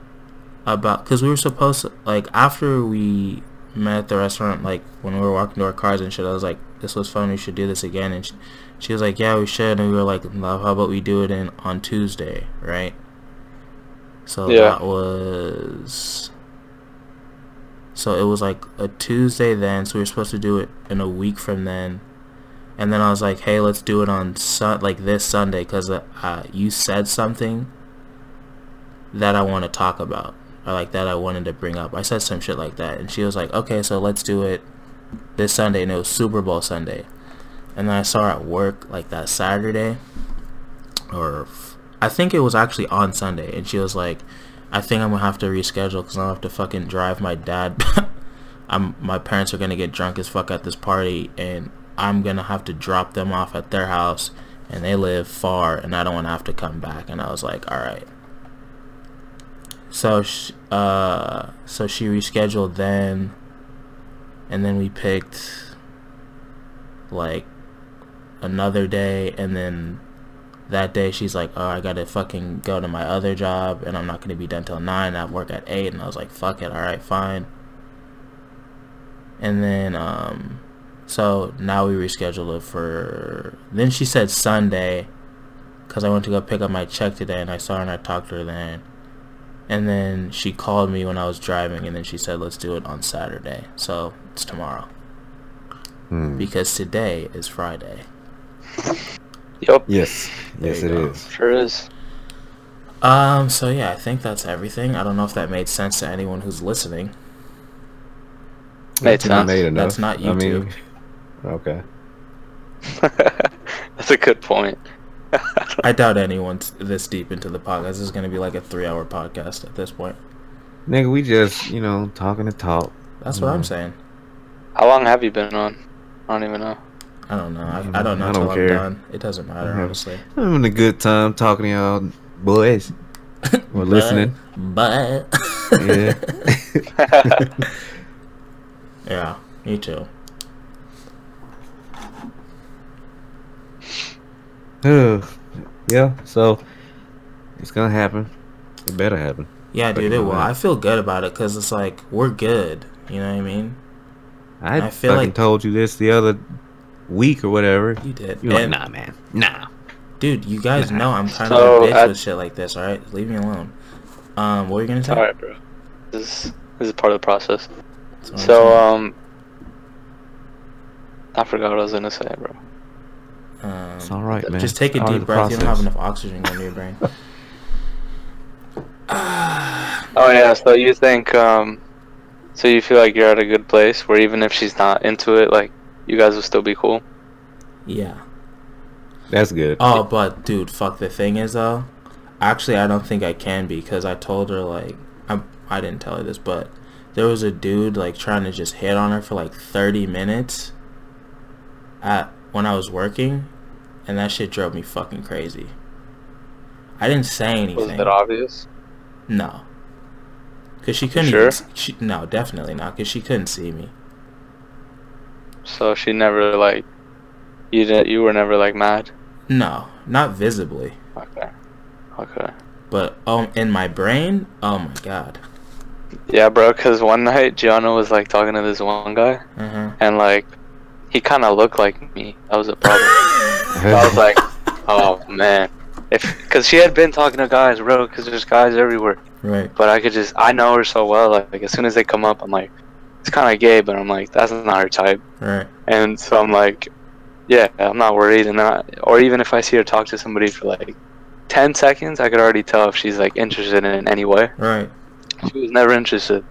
about, cause we were supposed to, like, after we met at the restaurant, like, when we were walking to our cars and shit, I was like, this was fun, we should do this again, and she, she was like, yeah, we should, and we were like, how about we do it in, on Tuesday, right? So Yeah. that was, so it was like a Tuesday then, so we were supposed to do it in a week from then, and then I was like, "Hey, let's do it on sun like this Sunday because uh, uh, you said something that I want to talk about or like that I wanted to bring up." I said some shit like that, and she was like, "Okay, so let's do it this Sunday." And it was Super Bowl Sunday, and then I saw her at work like that Saturday, or I think it was actually on Sunday, and she was like, "I think I'm gonna have to reschedule because I have to fucking drive my dad." I'm my parents are gonna get drunk as fuck at this party, and I'm gonna have to drop them off at their house, and they live far, and I don't want to have to come back. And I was like, all right. So, sh- uh, so she rescheduled then, and then we picked like another day, and then that day she's like, oh, I gotta fucking go to my other job, and I'm not gonna be done till nine. I work at eight, and I was like, fuck it, all right, fine. And then, um, so now we rescheduled it for. Then she said Sunday, because I went to go pick up my check today, and I saw her and I talked to her then. And then she called me when I was driving, and then she said, "Let's do it on Saturday." So it's tomorrow Hmm. because today is Friday. Yep. Yes, There yes, you it go. is. Sure is. Um. So yeah, I think that's everything. I don't know if that made sense to anyone who's listening. Made That's not made enough. That's not I mean, YouTube. okay. That's a good point. I doubt anyone's this deep into the podcast. This is going to be like a three-hour podcast at this point. Nigga, we just you know talking to talk. That's what I'm Mhm. saying. How long have you been on? I don't even know. I don't know. I, I don't know I until don't I'm care. done. It doesn't matter, honestly. I'm having a good time talking to y'all boys. Or listening. But, Yeah. yeah, me too. yeah. So it's gonna happen. It better happen. Yeah, But dude. you It will. what? I feel good about it because it's like we're good. You know what I mean? I, I feel fucking like- told you this the other week or whatever. You did. You're like, nah, man, nah. Dude, you guys Nah. know I'm kind So, of a bitch at- with shit like this. All right, leave me alone. Um, what were you gonna It's say? alright, bro. This is, this is part of the process. That's So, um, I forgot what I was gonna say, bro. Um, It's all right, man. Just take a It's part deep the breath. You don't have enough oxygen in your brain. Oh yeah, so you think, um, so you feel like you're at a good place where even if she's not into it, like you guys will still be cool. yeah. That's good. Oh, but dude, fuck. The thing is though, actually, I don't think I can be because I told her like I I didn't tell her this, but there was a dude like trying to just hit on her for like 30 minutes at when I was working, and that shit drove me fucking crazy. I didn't say anything. Was it obvious? No. Cause she couldn't. Sure? Even, she, no, definitely not. Cause she couldn't see me. So she never like, you didn't, you were never like mad. No, not visibly, Okay. Okay. but um, in my brain, oh my god. Yeah, bro. Cause one night Gianna was like talking to this one guy, Uh and like, he kind of looked like me. That was a problem. I was like, oh man. If, cause she had been talking to guys, bro. Cause there's guys everywhere. right. But I could just, I know her so well. Like, like as soon as they come up, I'm like, it's kind of gay, but I'm like, that's not her type. Right. And so I'm like, yeah, I'm not worried. And then, I, or even if I see her talk to somebody for like 10 seconds, I could already tell if she's like interested in it in any way. Right. She was never interested.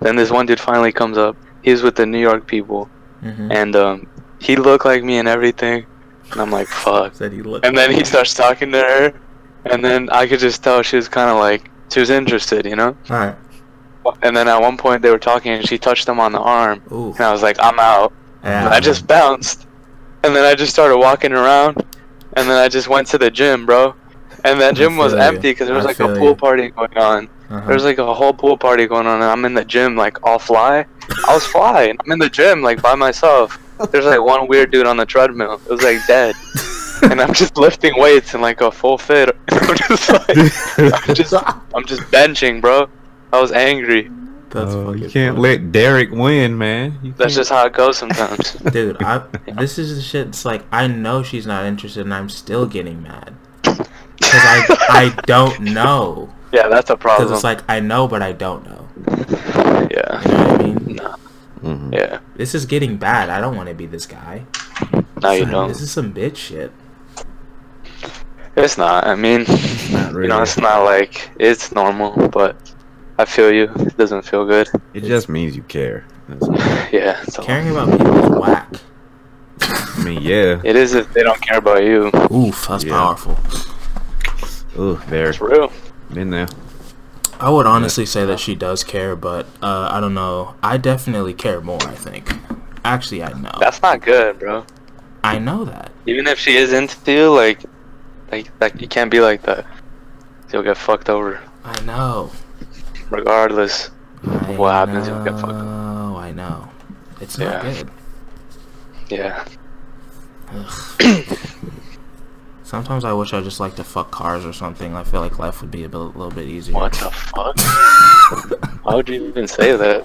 Then this one dude finally comes up. He's with the New York people, Mm-hmm. and um, he looked like me and everything. And I'm like, fuck. Said he looked. And then he starts talking to her, and then I could just tell she was kind of like she was interested, you know. All right. And then at one point they were talking, and she touched him on the arm, Ooh. and I was like, I'm out. Yeah. And I just bounced, and then I just started walking around, and then I just went to the gym, bro. And that gym was empty because there was I like a pool you. party going on. Uh-huh. There was like a whole pool party going on, and I'm in the gym like all fly. I was flying. I'm in the gym like by myself. There's like one weird dude on the treadmill. It was like dead, and I'm just lifting weights in like a full fit. I'm just like, I'm just, I'm just benching, bro. I was angry. That's Oh, you can't funny. let Derek win, man. You That's can't- just how it goes sometimes. Dude, I this is the shit. It's like I know she's not interested, and I'm still getting mad because I I don't know. Yeah, that's a problem. Because it's like I know, but I don't know. yeah, You know what I mean? no, Mhm. yeah, This is getting bad. I don't want to be this guy. no, you This don't. This is some bitch shit. It's not. I mean, not you know, it's not like it's normal, but I feel you. It doesn't feel good. It just means you care. Yeah, it's Caring about people is whack. I mean, yeah. it is if they don't care about you. Oof, that's Yeah. powerful. Ugh, there. It's real. Been there. I would honestly say that she does care, but uh, I don't know. I definitely care more. I think. Actually, I know. That's not good, bro. I know that. Even if she is into you, like, like, like you can't be like that. You'll get fucked over, I know. regardless. I What happens, you'll get fucked up. know. I know. It's not Yeah. good. Yeah. Ugh. Sometimes I wish I just like to fuck cars or something. I feel like life would be a, bit, little bit easier. What the fuck? Why would you even say that?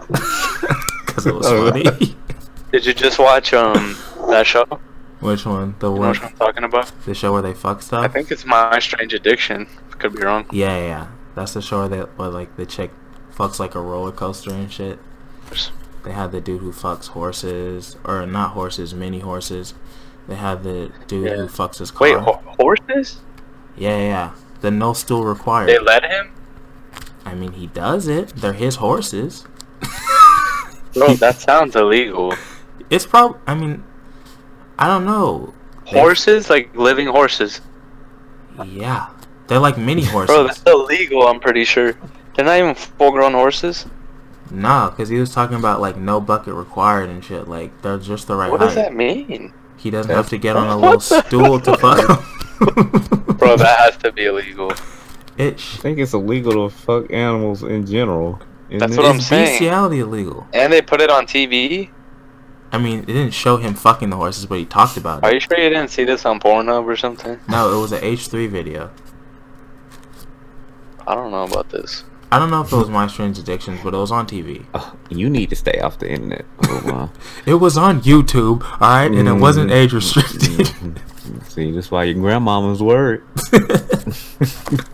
because it was Oh. funny. Did you just watch um that show? Which one? The You know one? what I'm talking about? The show where they fuck stuff? I think it's My Strange Addiction. Could be wrong. Yeah, yeah, yeah. That's the show that where like the chick fucks like a roller coaster and shit. They had the dude who fucks horses, or not horses, mini horses. They had the dude Yeah. who fucks his car. Wait, ho- horses? yeah, yeah. The no stool required. They let him? I mean, he does it. They're his horses. Bro, that sounds illegal. It's prob. I mean, I don't know. They- Horses? Like living horses? Yeah, they're like mini horses. Bro, that's illegal, I'm pretty sure. They're not even full grown horses? Nah, because he was talking about like no bucket required and shit. Like they're just the right What height. does that mean? He doesn't have to get on a little stool to fuck him. Bro, that has to be illegal. it I think it's illegal to fuck animals in general. isn't That's it? what I'm is saying. bestiality illegal? And they put it on TV? I mean, it didn't show him fucking the horses, but he talked about it. Are you sure you didn't see this on Pornhub or something? No, it was an H3 video. I don't know about this. I don't know if it was My Strange Addictions, but it was on TV. Oh, you need to stay off the internet. Oh, wow. It was on YouTube, alright, and it wasn't Mm. age restricted. See, that's why your grandmama's word.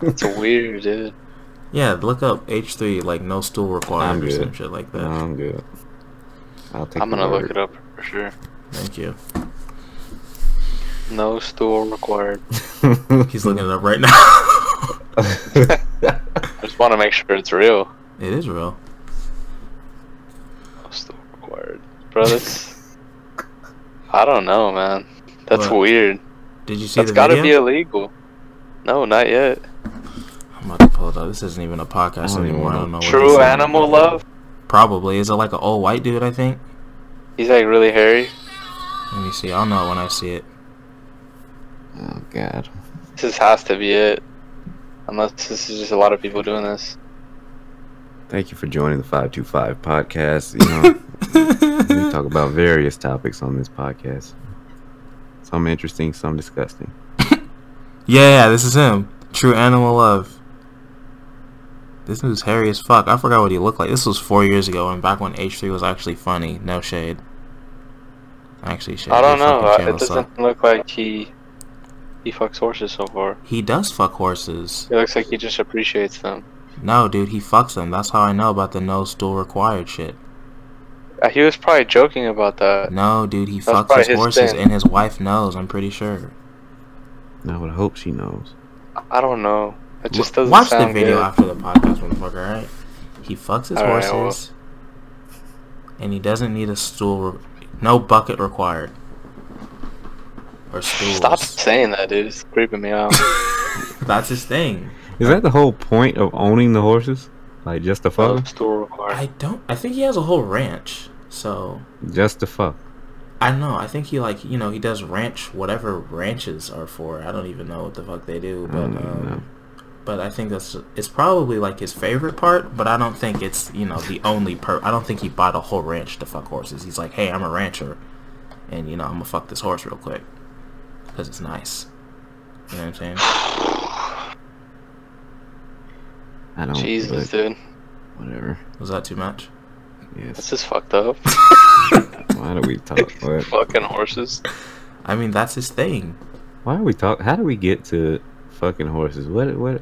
It's weird, dude. yeah, look up H3, like no stool required I'm or some good. shit like No, that. I'm good. I'll take I'm gonna look it up for sure. Thank you. No stool required. He's looking it up right now. I just want to make sure it's real. it is real. No stool required. Bro, that's. I don't know, man. That's What? weird. Did you see That's the gotta video? be illegal. No, not yet. I'm about to pull it up. This isn't even a podcast I don't anymore. I don't know. what True this is. animal love? Probably. Is it like an old white dude? I think. He's like really hairy. Let me see. I'll know when I see it. oh, God. This has to be it. Unless this is just a lot of people doing this. Thank you for joining the 525 podcast. You know, we talk about various topics on this podcast. Some interesting, some disgusting. Yeah, this is him. True animal love. This dude's hairy as fuck. I forgot what he looked like. This was four years ago, and back when H3 was actually funny. No shade. Actually, shade. I don't know. uh, It doesn't sucked. look like he he fucks horses so far. He does fuck horses. It looks like he just appreciates them. No, dude, he fucks them. That's how I know about the no stool required shit. Uh, he was probably joking about that. No, dude, he That's fucks his his horses, thing. and his wife knows. I'm pretty sure. I would hope she knows. I don't know. It just W- doesn't Watch the video good. after the podcast, motherfucker. Alright. He fucks his Alright, I will. horses, and he doesn't need a stool. Re- no bucket required. Or stools. Stop saying that, dude. It's creeping me out. That's his thing. Is that the whole point of owning the horses? Like, just to fuck no 'em? stool. I don't. I think he has a whole ranch. So Just to fuck. I know. I think he like you know he does ranch whatever ranches are for. I don't even know what the fuck they do, I but don't even know. um, but I think that's it's probably like his favorite part. But I don't think it's you know the only per. I don't think he bought a whole ranch to fuck horses. He's like, hey, I'm a rancher, and you know I'm gonna fuck this horse real quick because it's nice. You know what I'm saying? I don't. Jesus, but dude. Whatever. Was that too much? Yes. This is fucked up. Why do we talk? What? Fucking horses. I mean, that's his thing. Why do we talk? How do we get to fucking horses? What? What?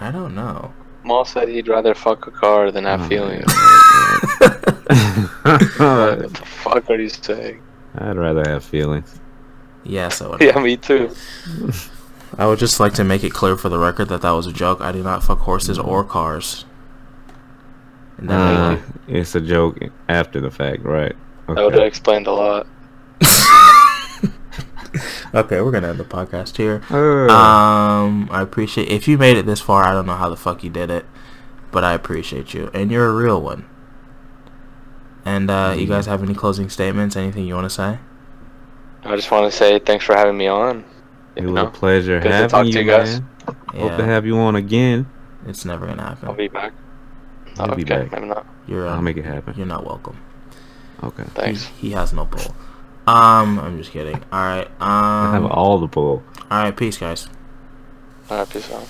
I don't know. Maul said he'd rather fuck a car than have Oh, feelings. what the fuck are you saying? I'd rather have feelings. Yeah, so Yeah, me too. I would just like to make it clear for the record that that was a joke. I do not fuck horses or cars. And that Uh, it's a joke after the fact, right? That would have explained a lot. okay, we're gonna end the podcast here. Uh, Um, I appreciate if you made it this far. I don't know how the fuck you did it, but I appreciate you, and you're a real one. And uh, you guys have any closing statements? Anything you want to say? I just want to say thanks for having me on. it You was know, a pleasure Good to having talk you, to you guys. man. Hope to have you on again. it's never gonna happen. I'll be back. I'll okay, be back. maybe not. You're I'll uh, make it happen. you're not welcome. Okay. Thanks. He, he has no pull. Um, I'm just kidding. All right. Um, I have Um. all the pull. All right. Peace, guys. Alright, peace out.